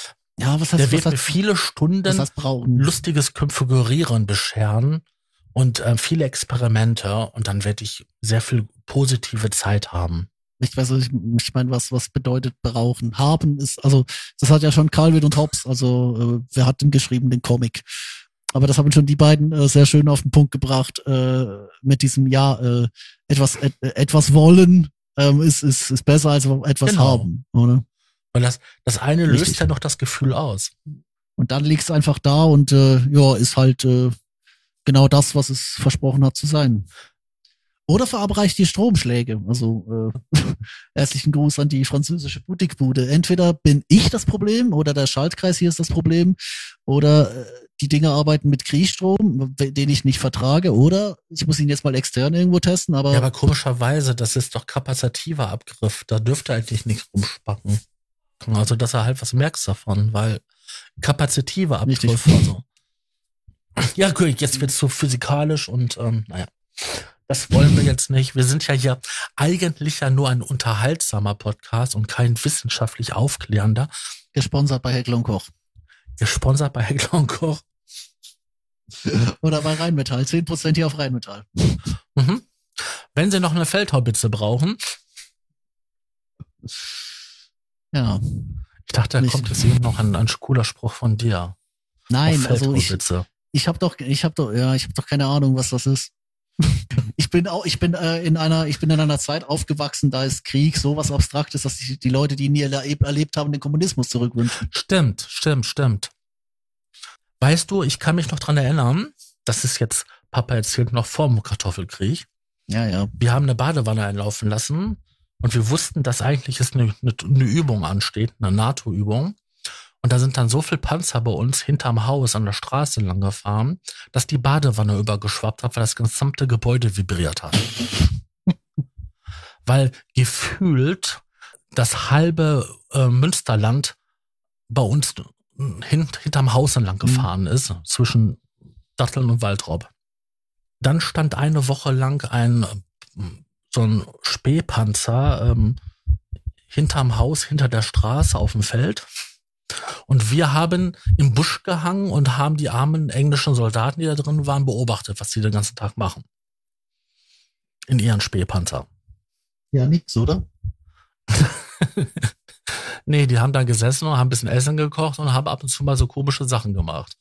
Ja, was heißt, der was wird mir heißt, viele was Stunden lustiges Konfigurieren bescheren und äh, viele Experimente und dann werde ich sehr viel positive Zeit haben. Ich weiß nicht, ich meine, was, was bedeutet brauchen? Haben ist, also, das hat ja schon Calvin und Hobbes, also, äh, wer hat denn geschrieben, den Comic? Aber das haben schon die beiden äh, sehr schön auf den Punkt gebracht, äh, mit diesem, ja, äh, etwas, et, etwas wollen, ähm, ist, ist, ist besser als etwas Genau. haben, oder? Weil das, das eine löst Richtig. ja noch das Gefühl aus. Und dann liegt's einfach da und, äh, ja, ist halt, äh, genau das, was es versprochen hat zu sein. Oder verabreicht die Stromschläge. Also äh, herzlichen Gruß an die französische Boutiquebude. Entweder bin ich das Problem oder der Schaltkreis hier ist das Problem oder äh, die Dinge arbeiten mit Kriechstrom, den ich nicht vertrage, oder ich muss ihn jetzt mal extern irgendwo testen, aber, Ja, aber komischerweise, das ist doch kapazitiver Abgriff. Da dürfte eigentlich nichts rumspacken. Also, dass er halt was merkst davon, weil kapazitiver Richtig. Abgriff, also. Ja, gut, jetzt wird's so physikalisch und ähm, naja. Das wollen wir jetzt nicht. Wir sind ja hier eigentlich ja nur ein unterhaltsamer Podcast und kein wissenschaftlich aufklärender. gesponsert bei Heckler und Koch. Gesponsert bei Heckler und Koch. Oder bei Rheinmetall. 10% hier auf Rheinmetall. Mhm. Wenn Sie noch eine Feldhaubitze brauchen, Ja. ich dachte, da kommt jetzt eben noch ein, ein cooler Spruch von dir. Nein, also ich, ich habe doch, ich habe doch, ja, ich habe doch keine Ahnung, was das ist. Ich bin auch, ich bin äh, in einer, ich bin in einer Zeit aufgewachsen, da ist Krieg sowas Abstraktes, dass die, die Leute, die ihn nie erleb, erlebt haben, den Kommunismus zurückwünschen. Stimmt, stimmt, stimmt. Weißt du, ich kann mich noch dran erinnern, das ist jetzt, Papa erzählt noch vor dem Kartoffelkrieg. Ja, ja. Wir haben eine Badewanne einlaufen lassen und wir wussten, dass eigentlich es eine, eine, eine Übung ansteht, eine NATO-Übung. Und da sind dann so viel Panzer bei uns hinterm Haus an der Straße lang gefahren, dass die Badewanne übergeschwappt hat, weil das gesamte Gebäude vibriert hat. weil gefühlt das halbe äh, Münsterland bei uns hin, hinterm Haus entlang gefahren ist, zwischen Datteln und Waldrop. Dann stand eine Woche lang ein ähm, so ein Spähpanzer ähm, hinterm Haus, hinter der Straße auf dem Feld. Und wir haben im Busch gehangen und haben die armen englischen Soldaten, die da drin waren, beobachtet, was die den ganzen Tag machen. In ihren Spähpanzer. Ja, nix, oder? Nee, die haben da gesessen und haben ein bisschen Essen gekocht und haben ab und zu mal so komische Sachen gemacht.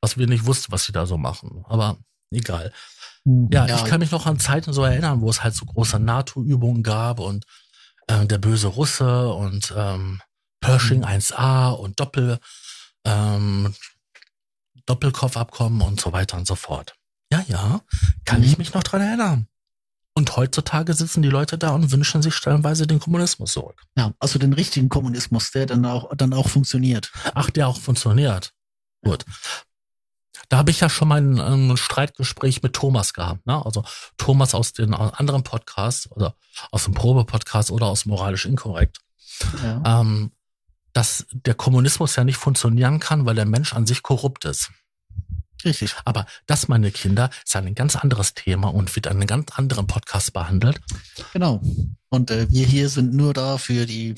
Was wir nicht wussten, was sie da so machen. Aber egal. Hm, Ja, ich kann mich noch an Zeiten so erinnern, wo es halt so große NATO-Übungen gab und äh, der böse Russe und ähm, Pershing 1A und Doppel, ähm, Doppelkopfabkommen und so weiter und so fort. Ja, ja, kann ich mich noch dran erinnern. Und heutzutage sitzen die Leute da und wünschen sich stellenweise den Kommunismus zurück. Ja, also den richtigen Kommunismus, der dann auch, dann auch funktioniert. Ach, der auch funktioniert. Gut. Da habe ich ja schon mal ein, ein Streitgespräch mit Thomas gehabt. Ne? Also Thomas aus den anderen Podcasts oder aus dem Probe-Podcast oder aus Moralisch Inkorrekt. Ja. Ähm, dass der Kommunismus ja nicht funktionieren kann, weil der Mensch an sich korrupt ist. Richtig. Aber das, meine Kinder, ist ein ganz anderes Thema und wird in einem ganz anderen Podcast behandelt. Genau. Und äh, wir hier sind nur da für die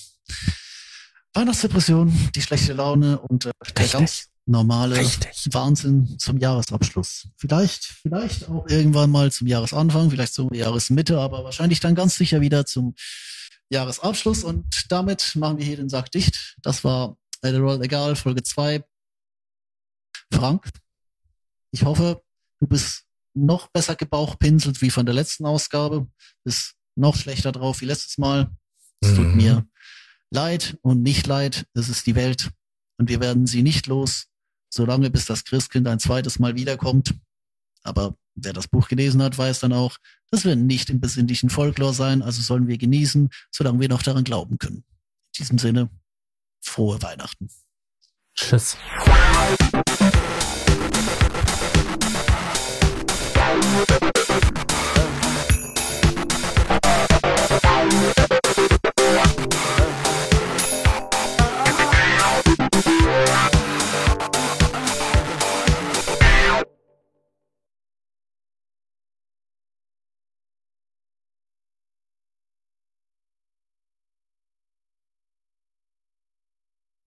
Weihnachtsdepression, die schlechte Laune und äh, der ganz normale Richtig. Wahnsinn zum Jahresabschluss. Vielleicht, vielleicht auch irgendwann mal zum Jahresanfang, vielleicht zur Jahresmitte, aber wahrscheinlich dann ganz sicher wieder zum Jahresabschluss. Und damit machen wir hier den Sack dicht. Das war der Roll Egal, Folge 2. Frank, ich hoffe, du bist noch besser gebauchpinselt wie von der letzten Ausgabe. Bist noch schlechter drauf wie letztes Mal. Es tut Mhm. mir leid und nicht leid. Es ist die Welt und wir werden sie nicht los, solange bis das Christkind ein zweites Mal wiederkommt. Aber Wer das Buch gelesen hat, weiß dann auch, dass wir nicht im besinnlichen Folklore sein, also sollen wir genießen, solange wir noch daran glauben können. In diesem Sinne, frohe Weihnachten. Tschüss.